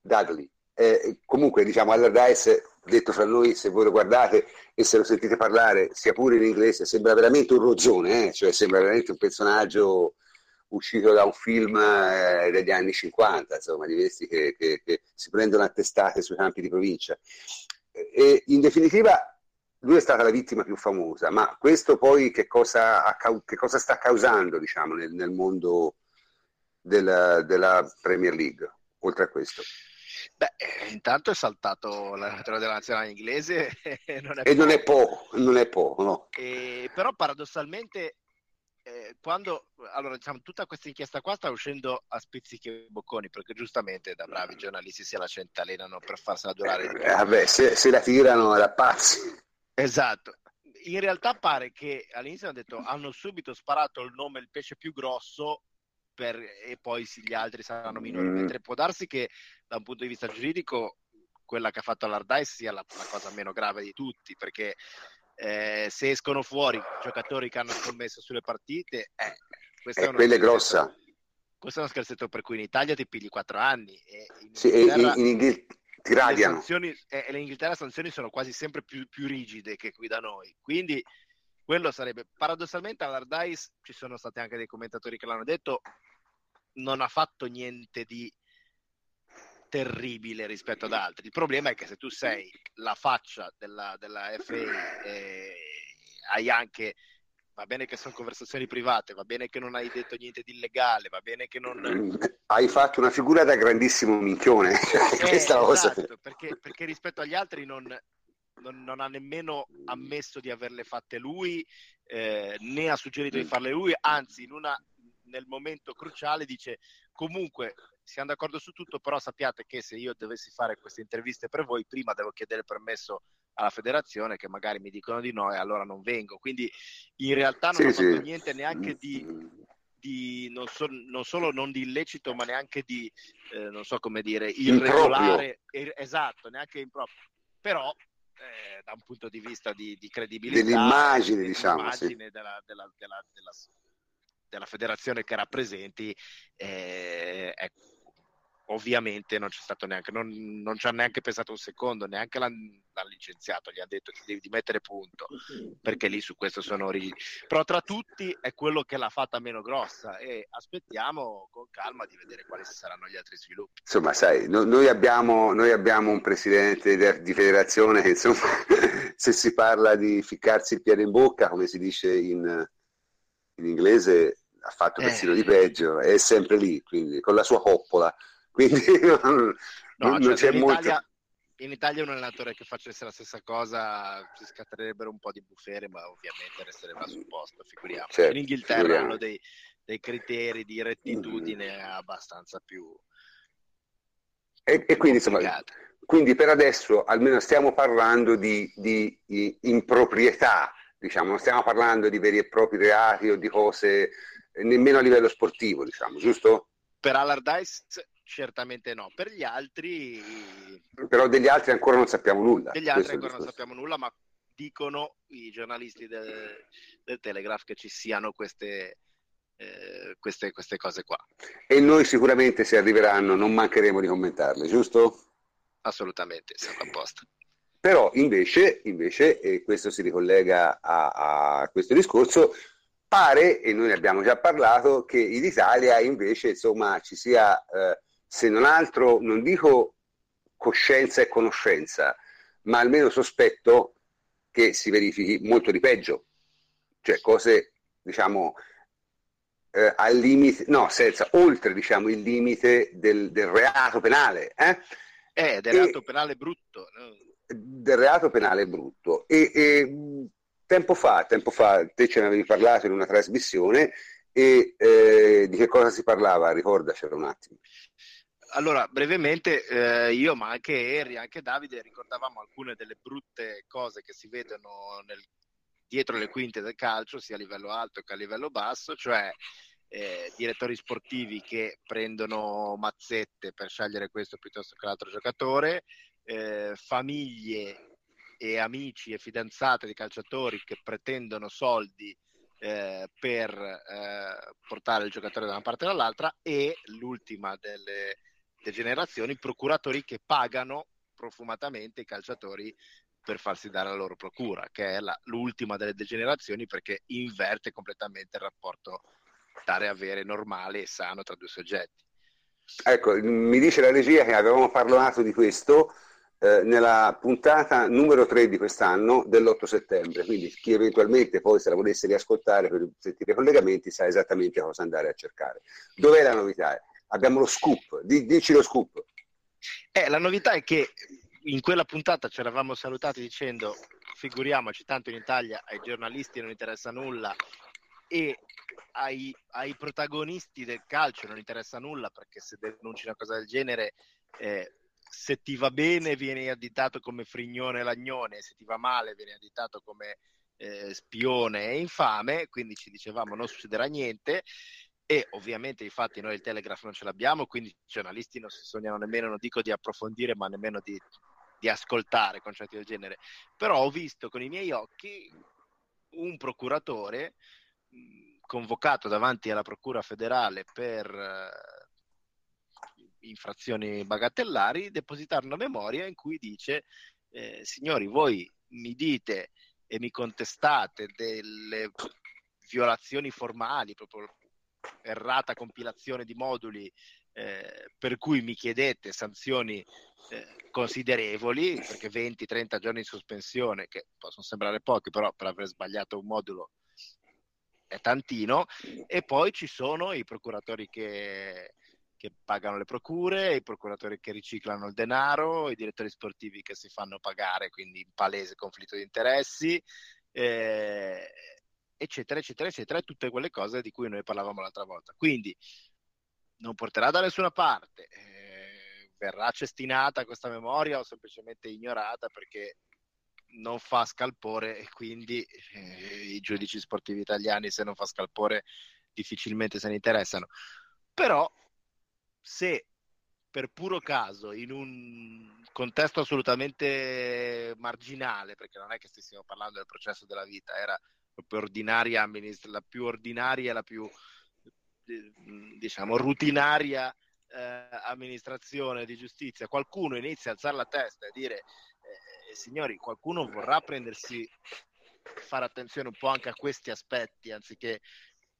Dudley. Eh, comunque, diciamo, Allardyce, detto fra noi, se voi lo guardate e se lo sentite parlare, sia pure in inglese, sembra veramente un rozzone, eh? cioè sembra veramente un personaggio uscito da un film eh, degli anni 50, insomma, di questi che, che, che si prendono a testate sui campi di provincia. E in definitiva lui è stata la vittima più famosa, ma questo poi che cosa, che cosa sta causando diciamo, nel, nel mondo della, della, Premier League, oltre a questo? Beh, eh, intanto è saltato l'allenatore della nazionale inglese e non è e poco. Non è poco, non è poco no. E, però paradossalmente eh, quando allora diciamo tutta questa inchiesta qua sta uscendo a spizzichi e bocconi perché giustamente da bravi giornalisti se la centellinano per farsela durare eh, vabbè se, se, la tirano da pazzi Esatto. In realtà pare che all'inizio hanno detto hanno subito sparato il nome il pesce più grosso per, e poi gli altri saranno minori. Mm. Mentre può darsi che da un punto di vista giuridico quella che ha fatto l'Ardice sia la, la cosa meno grave di tutti, perché eh, se escono fuori giocatori che hanno scommesso sulle partite, eh, questa è, quella è grossa. Questo è uno scherzetto per cui in Italia ti pigli quattro anni. E in sì, Inghilterra... in, in, Inghilterra. Le sanzioni, eh, in Inghilterra le sanzioni sono quasi sempre più, più, rigide che qui da noi. Quindi quello sarebbe paradossalmente all'Ardice ci sono stati anche dei commentatori che l'hanno detto non ha fatto niente di terribile rispetto ad altri il problema è che se tu sei la faccia della, della FA e hai anche va bene che sono conversazioni private, va bene che non hai detto niente di illegale, va bene che non... Hai fatto una figura da grandissimo minchione. Eh, esatto, perché, perché, rispetto agli altri non, non, non, ha nemmeno ammesso di averle fatte lui, eh, né ha suggerito di mm. farle lui, anzi in una, nel momento cruciale dice comunque siamo d'accordo su tutto, però sappiate che se io dovessi fare queste interviste per voi, prima devo chiedere permesso alla federazione che magari mi dicono di no e allora non vengo. Quindi in realtà non sì, ho fatto sì. niente neanche di, di non, so, non, solo non di illecito, ma neanche di, eh, non so come dire, irregolare. Er, esatto, neanche improprio. Però eh, da un punto di vista di, di credibilità, dell'immagine, diciamo, sì. della, della, della, della, federazione che rappresenti, eh, ecco ovviamente non c'è stato neanche, non, non ci ha neanche pensato un secondo, neanche l'hanno, l'hanno licenziato, gli ha detto che devi mettere punto, perché lì su questo sono rigidi. Però tra tutti è quello che l'ha fatta meno grossa e aspettiamo con calma di vedere quali saranno gli altri sviluppi. Insomma, sai, no, noi, abbiamo, noi abbiamo un presidente di federazione che insomma, se si parla di ficcarsi il piede in bocca, come si dice in, in inglese, ha fatto persino eh. di peggio, è sempre lì, quindi con la sua coppola quindi non, no, non cioè, c'è in molto... Italia, in Italia un allenatore che facesse la stessa cosa si scatterebbero un po' di bufere, ma ovviamente resterebbe sul posto, figuriamo. Certo, in Inghilterra figuriamo. hanno dei, dei, criteri di rettitudine mm-hmm. abbastanza più... E, e quindi, insomma, quindi per adesso almeno stiamo parlando di, di, di improprietà, diciamo, non stiamo parlando di veri e propri reati o di cose nemmeno a livello sportivo, diciamo, giusto? Per Allardyce Certamente no. Per gli altri... Però degli altri ancora non sappiamo nulla. Degli altri ancora non sappiamo nulla, ma dicono i giornalisti del, del Telegraph che ci siano queste, eh, queste, queste, cose qua. E noi sicuramente se arriveranno non mancheremo di commentarle, giusto? Assolutamente, siamo a posto. Però invece, invece e questo si ricollega a, a questo discorso, pare, e noi ne abbiamo già parlato, che in Italia invece insomma ci sia... Eh, se non altro, non dico coscienza e conoscenza, ma almeno sospetto che si verifichi molto di peggio, cioè cose, diciamo, eh, al limite, no, senza, oltre, diciamo, il limite del, del reato penale. Eh, eh del reato penale brutto. No? Del reato penale brutto. E, e, tempo fa, tempo fa, te ce ne avevi parlato in una trasmissione, e eh, di che cosa si parlava? Ricordacelo un attimo. Allora, brevemente, eh, io, ma anche Eri, anche Davide, ricordavamo alcune delle brutte cose che si vedono nel, dietro le quinte del calcio, sia a livello alto che a livello basso, cioè eh, direttori sportivi che prendono mazzette per scegliere questo piuttosto che l'altro giocatore, eh, famiglie e amici e fidanzate di calciatori che pretendono soldi eh, per eh, portare il giocatore da una parte e dall'altra e l'ultima delle degenerazioni, procuratori che pagano profumatamente i calciatori per farsi dare la loro procura, che è la, l'ultima delle degenerazioni perché inverte completamente il rapporto dare avere normale e sano tra due soggetti. Ecco, mi dice la regia che avevamo parlato di questo eh, nella puntata numero 3 di quest'anno dell'8 settembre, quindi chi eventualmente poi se la volesse riascoltare per sentire i collegamenti sa esattamente cosa andare a cercare. Dov'è la novità? Abbiamo lo scoop, dici lo scoop. Eh, la novità è che in quella puntata ci eravamo salutati dicendo figuriamoci, tanto in Italia ai giornalisti non interessa nulla e ai, ai protagonisti del calcio non interessa nulla perché se denunci una cosa del genere eh, se ti va bene vieni additato come frignone lagnone, se ti va male vieni additato come eh, spione e infame, quindi ci dicevamo non succederà niente e ovviamente infatti noi il Telegraph non ce l'abbiamo, quindi i giornalisti non si sognano nemmeno, non dico di approfondire, ma nemmeno di, di ascoltare concetti del genere. Però ho visto con i miei occhi un procuratore convocato davanti alla Procura federale per uh, infrazioni bagatellari, depositare una memoria in cui dice eh, signori, voi mi dite e mi contestate delle violazioni formali, proprio errata compilazione di moduli eh, per cui mi chiedete sanzioni eh, considerevoli, perché 20-30 giorni in sospensione, che possono sembrare pochi, però per aver sbagliato un modulo è tantino, e poi ci sono i procuratori che, che pagano le procure, i procuratori che riciclano il denaro, i direttori sportivi che si fanno pagare, quindi in palese conflitto di interessi, eh, eccetera, eccetera, eccetera, tutte quelle cose di cui noi parlavamo l'altra volta. Quindi non porterà da nessuna parte, eh, verrà cestinata questa memoria o semplicemente ignorata perché non fa scalpore e quindi eh, i giudici sportivi italiani se non fa scalpore difficilmente se ne interessano. Però se per puro caso in un contesto assolutamente marginale, perché non è che stessimo parlando del processo della vita, era proprio ordinaria amministra- la più ordinaria, la più eh, diciamo rutinaria eh, amministrazione di giustizia, qualcuno inizia a alzare la testa e dire eh, signori, qualcuno vorrà prendersi fare attenzione un po' anche a questi aspetti anziché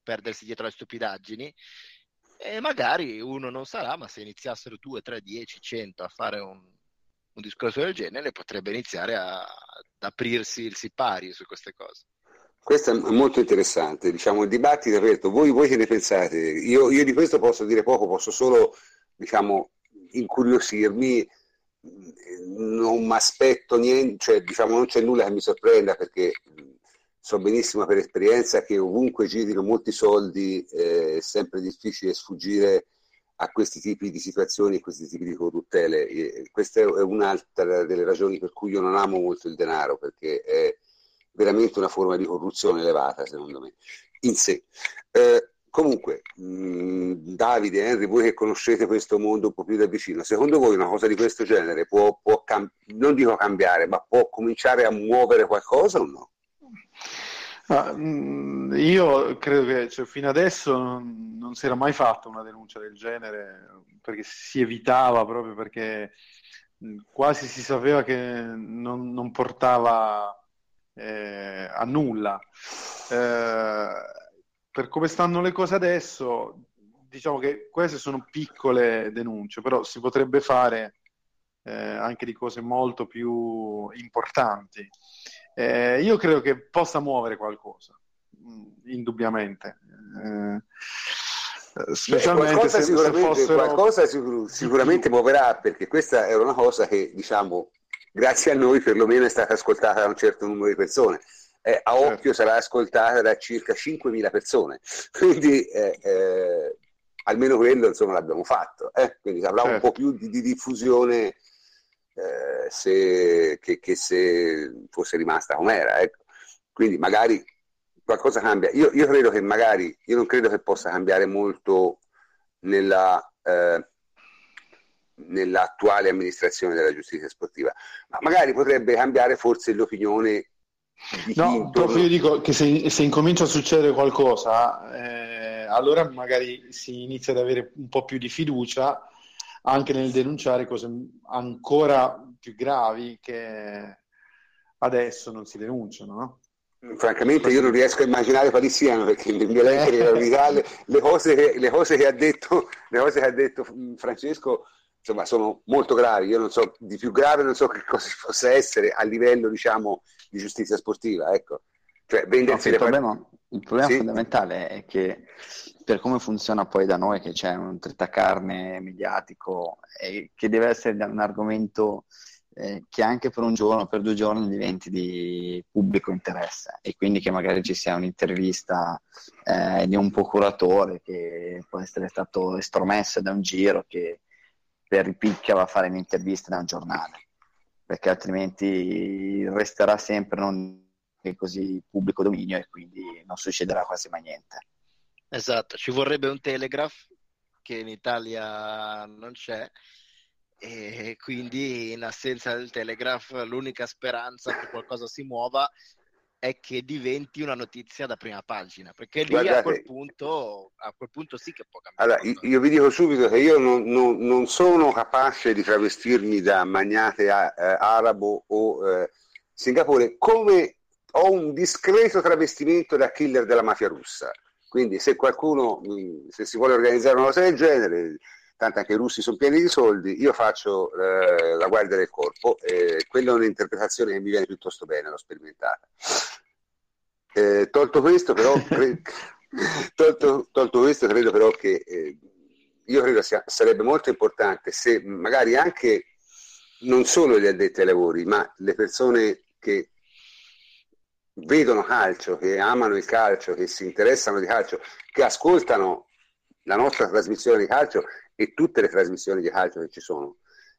perdersi dietro le stupidaggini e magari uno non sarà, ma se iniziassero 2, 3, 10, 100 a fare un, un discorso del genere potrebbe iniziare a, ad aprirsi il sipario su queste cose. Questo è molto interessante, diciamo, il dibattito è aperto. Voi, voi che ne pensate? Io, io, di questo posso dire poco, posso solo, diciamo, incuriosirmi, non mi aspetto niente, cioè, diciamo, non c'è nulla che mi sorprenda perché so benissimo per esperienza che ovunque girino molti soldi eh, è sempre difficile sfuggire a questi tipi di situazioni, a questi tipi di corruttele. E questa è un'altra delle ragioni per cui io non amo molto il denaro, perché è veramente una forma di corruzione elevata, secondo me, in sé. Eh, comunque, mh, Davide, Henry, voi che conoscete questo mondo un po' più da vicino, secondo voi una cosa di questo genere può, può cam- non dico cambiare, ma può cominciare a muovere qualcosa o no? Ah, io credo che cioè, fino adesso non, si era mai fatta una denuncia del genere perché si evitava proprio perché quasi si sapeva che non, non portava eh, a nulla. Eh, per come stanno le cose adesso, diciamo che queste sono piccole denunce, però si potrebbe fare eh, anche di cose molto più importanti. Eh, io credo che possa muovere qualcosa, mm, indubbiamente. Eh, specialmente Beh, se, sicuramente, se fossero... qualcosa sicur- sicuramente muoverà perché questa è una cosa che diciamo grazie a noi perlomeno è stata ascoltata da un certo numero di persone. Eh, a certo. occhio sarà ascoltata da circa 5.000 persone, quindi eh, eh, almeno quello insomma l'abbiamo fatto, eh. quindi avrà certo. un po' più di, di diffusione eh, se, che, che, se fosse rimasta com'era. Ecco. Quindi magari qualcosa cambia. Io, io, credo che magari, io non credo che possa cambiare molto nella eh, nell'attuale amministrazione della giustizia sportiva, ma magari potrebbe cambiare forse l'opinione no, proprio io dico che se, se, incomincia a succedere qualcosa, eh, allora magari si inizia ad avere un po' più di fiducia anche nel denunciare cose ancora più gravi che adesso non si denunciano, no? Francamente io non riesco a immaginare quali siano perché nel mio elenco di le, le, cose che, le, cose che ha detto, le cose che ha detto Francesco insomma, sono molto gravi. Io non so di più grave, non so che cosa possa essere a livello diciamo, di giustizia sportiva. Ecco. Cioè, vendersi no, il problema, il problema sì? fondamentale è che per come funziona poi da noi, che c'è un tritacarne mediatico, e che deve essere un argomento eh, che anche per un giorno, per due giorni diventi di pubblico interesse e quindi che magari ci sia un'intervista eh, di un procuratore che può essere stato estromesso da un giro che per ripicchia va a fare un'intervista da un giornale, perché altrimenti resterà sempre non così pubblico dominio e quindi non succederà quasi mai niente. Esatto, ci vorrebbe un telegraph che in Italia non c'è e quindi in assenza del telegraph l'unica speranza che qualcosa si muova è che diventi una notizia da prima pagina perché lì Guardate, a, quel punto, a quel punto sì che può cambiare allora, io, vi dico subito che io non, non, non sono capace di travestirmi da magnate a, eh, arabo o eh, Singapore come ho un discreto travestimento da killer della mafia russa quindi se qualcuno se si vuole organizzare una cosa del genere tanto anche i russi sono pieni di soldi, io faccio eh, la guardia del corpo e quella è un'interpretazione che mi viene piuttosto bene, l'ho sperimentata. Eh, tolto questo però, tolto, tolto, questo credo però che eh, io credo sia, sarebbe molto importante se magari anche non solo gli addetti ai lavori, ma le persone che vedono calcio, che amano il calcio, che si interessano di calcio, che ascoltano la nostra trasmissione di calcio e tutte le trasmissioni di calcio che ci sono,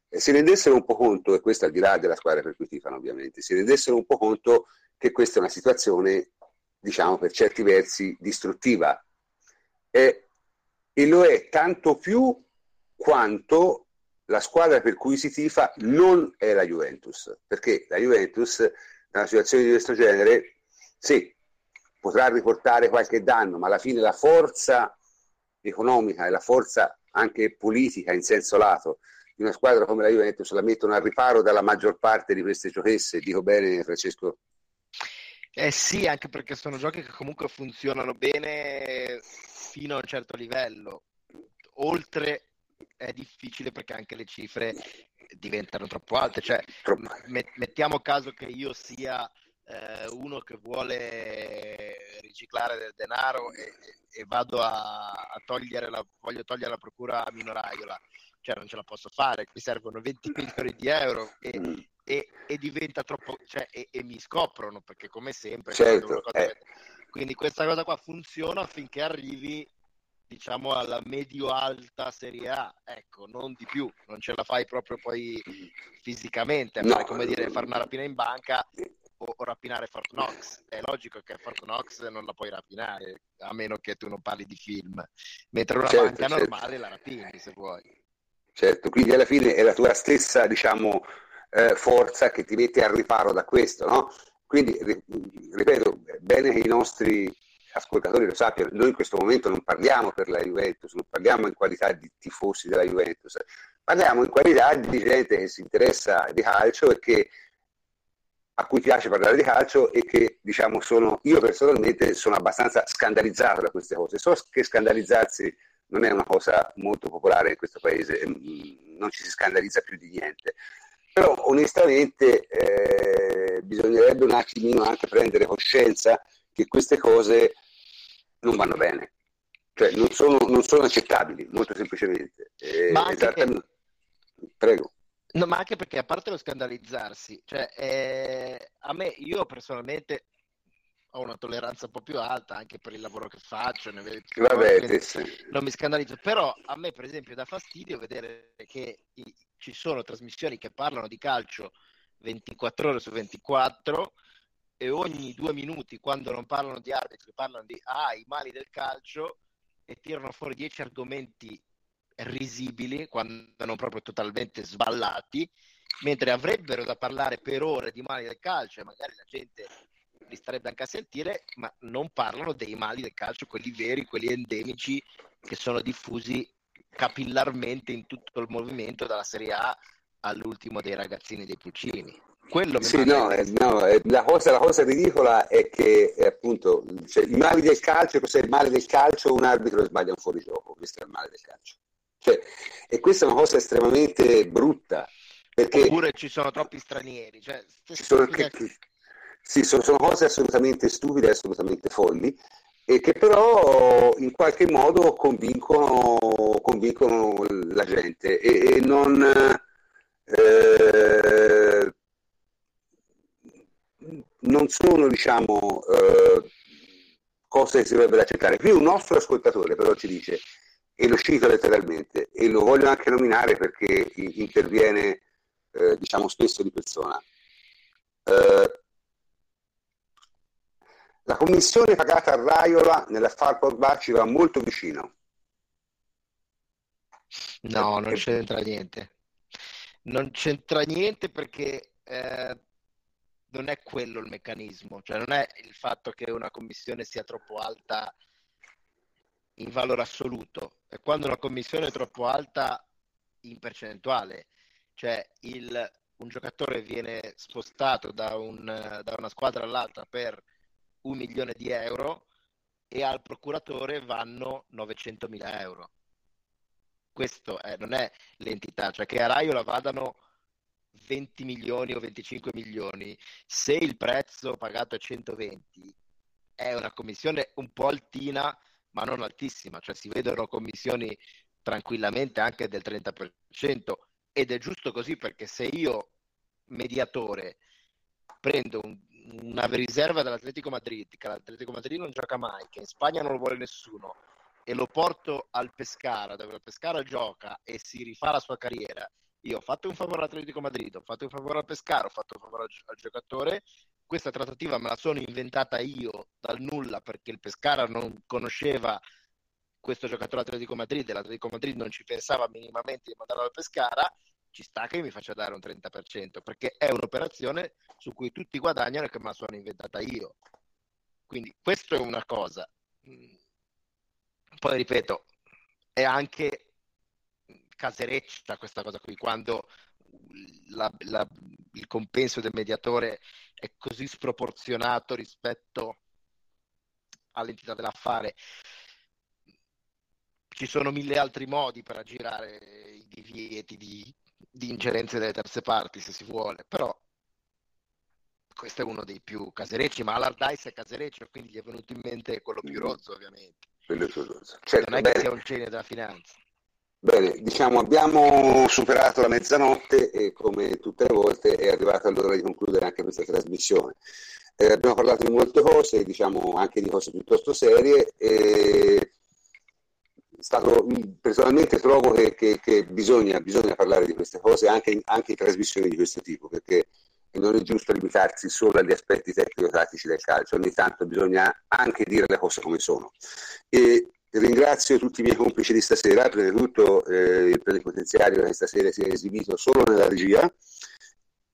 eh, si rendessero un po' conto, e questo al di là della squadra per cui tifano ovviamente, si rendessero un po' conto che questa è una situazione, diciamo, per certi versi distruttiva. E, e lo è tanto più quanto la squadra per cui si tifa non è la Juventus, perché la Juventus, una situazione di questo genere, sì, potrà riportare qualche danno, ma alla fine la forza economica e la forza anche politica in senso lato di una squadra come la Juventus la mettono al riparo dalla maggior parte di queste giochesse. Dico bene, Francesco? Eh sì, anche perché sono giochi che comunque funzionano bene fino a un certo livello. Oltre è difficile perché anche le cifre diventano troppo alte. Cioè, troppo. mettiamo caso che io sia eh, uno che vuole riciclare del denaro e, e vado a, a, togliere la, voglio togliere la procura a Minoraiola, cioè non ce la posso fare, mi servono 20 milioni di euro e, mm. e, e diventa troppo, cioè, e, mi scoprono perché come sempre, certo, eh. quindi questa cosa qua funziona finché arrivi diciamo alla medio-alta Serie A, ecco, non di più, non ce la fai proprio poi fisicamente, no. come dire fare una rapina in banca o, o rapinare Fort Knox. È logico che Fort Knox non la puoi rapinare, a meno che tu non parli di film. Mentre una certo, banca certo. normale la rapini se vuoi. Certo, quindi alla fine è la tua stessa, diciamo, eh, forza che ti mette al riparo da questo, no? Quindi, ripeto, bene che i nostri ascoltatori lo sappiano, noi in questo momento non parliamo per la Juventus, non parliamo in qualità di tifosi della Juventus, parliamo in qualità di gente che si interessa di calcio e che a cui piace parlare di calcio e che diciamo sono, io personalmente sono abbastanza scandalizzato da queste cose. So che scandalizzarsi non è una cosa molto popolare in questo paese, mm, non ci si scandalizza più di niente. Però onestamente eh, bisognerebbe un attimino anche prendere coscienza che queste cose non vanno bene, cioè non sono, non sono accettabili, molto semplicemente. Eh, Ma anche che... Prego. No, ma anche perché a parte lo scandalizzarsi, cioè, eh, a me, io personalmente ho una tolleranza un po' più alta anche per il lavoro che faccio, ne Vabbè, sì. non mi scandalizzo, però a me per esempio dà fastidio vedere che ci sono trasmissioni che parlano di calcio 24 ore su 24 e ogni due minuti quando non parlano di arbitri parlano di ah, i mali del calcio e tirano fuori dieci argomenti risibili, quando non proprio totalmente sballati, mentre avrebbero da parlare per ore di mali del calcio e magari la gente li starebbe anche a sentire, ma non parlano dei mali del calcio, quelli veri, quelli endemici che sono diffusi capillarmente in tutto il movimento dalla Serie A all'ultimo dei ragazzini dei Pulcini. Quello Sì, no, eh, no, eh, la cosa, la cosa ridicola è che eh, appunto cioè, i mali del calcio, cos'è il male del calcio? Un arbitro sbaglia un fuorigioco, questo è il male del calcio. Cioè, e questa è una cosa estremamente brutta, perché Oppure ci sono troppi stranieri. Cioè, ci sono, stupide- che- che- sì, sono, sono cose assolutamente stupide, assolutamente folli, e che però in qualche modo convincono, convincono la gente e, e non, eh, non sono, diciamo, eh, cose che si dovrebbero accettare. Qui un nostro ascoltatore però ci dice, e lo cito letteralmente, e lo voglio anche nominare perché interviene, eh, diciamo, spesso di persona. Eh, la commissione pagata a Raiola nell'affare ci va molto vicino. No, non Eh, c'entra niente. Non c'entra niente perché eh, non è quello il meccanismo, cioè non è il fatto che una commissione sia troppo alta in valore assoluto, è quando una commissione è troppo alta in percentuale, cioè il- un giocatore viene spostato da, un- da una squadra all'altra per un milione di euro e al procuratore vanno 900 mila euro. Questo è- non è l'entità, cioè che a Raiola vadano 20 milioni o 25 milioni, se il prezzo pagato è 120 è una commissione un po' altina, ma non altissima, cioè si vedono commissioni tranquillamente anche del 30% ed è giusto così perché se io mediatore prendo un- una riserva dell'Atletico Madrid, che l'Atletico Madrid non gioca mai, che in Spagna non lo vuole nessuno, e lo porto al Pescara, dove il Pescara gioca e si rifà la sua carriera, io ho fatto un favore all'Atletico Madrid, ho fatto un favore al Pescara, ho fatto un favore al, al giocatore, questa trattativa me la sono inventata io dal nulla perché il Pescara non conosceva questo giocatore Atletico Madrid e l'Atletico Madrid non ci pensava minimamente di mandarlo al Pescara, ci sta che mi faccia dare un 30%, perché è un'operazione su cui tutti guadagnano e che me la sono inventata io. Quindi questo è una cosa. Poi ripeto, è anche casereccia questa cosa qui, quando la- la- il compenso del mediatore è così sproporzionato rispetto all'entità dell'affare. Ci sono mille altri modi per aggirare i divieti di, di ingerenze delle terze parti, se si vuole, però questo è uno dei più caserecci, ma Allardyce è casereccio, quindi gli è venuto in mente quello più rozzo, ovviamente. Quello rozzo. Certo, non è che bene. sia un genio della finanza. Bene, diciamo abbiamo superato la mezzanotte e come tutte le volte è arrivata l'ora di concludere anche questa trasmissione. Eh, abbiamo parlato di molte cose, diciamo anche di cose piuttosto serie. E stato, personalmente trovo che, che- che bisogna, bisogna parlare di queste cose anche anche in trasmissioni di questo tipo, perché non è giusto limitarsi solo agli aspetti tecnico-tattici del calcio, ogni tanto bisogna anche dire le cose come sono. E ringrazio tutti i miei complici di stasera, prima di tutto eh, il plenipotenziario che stasera si è esibito solo nella regia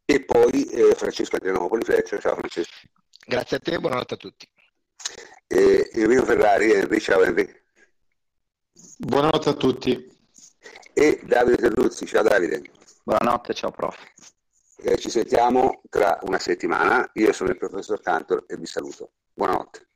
e poi eh, Francesco Adrianopoli, Fletcher, ciao Francesco, Grazie a te buonanotte a tutti. e Enrico Ferrari, Henry, ciao Henry, Buonanotte a tutti. e Davide Terruzzi, ciao Davide. Buonanotte, ciao prof. Eh, ci sentiamo tra una settimana, io sono il professor Cantor e vi saluto. Buonanotte.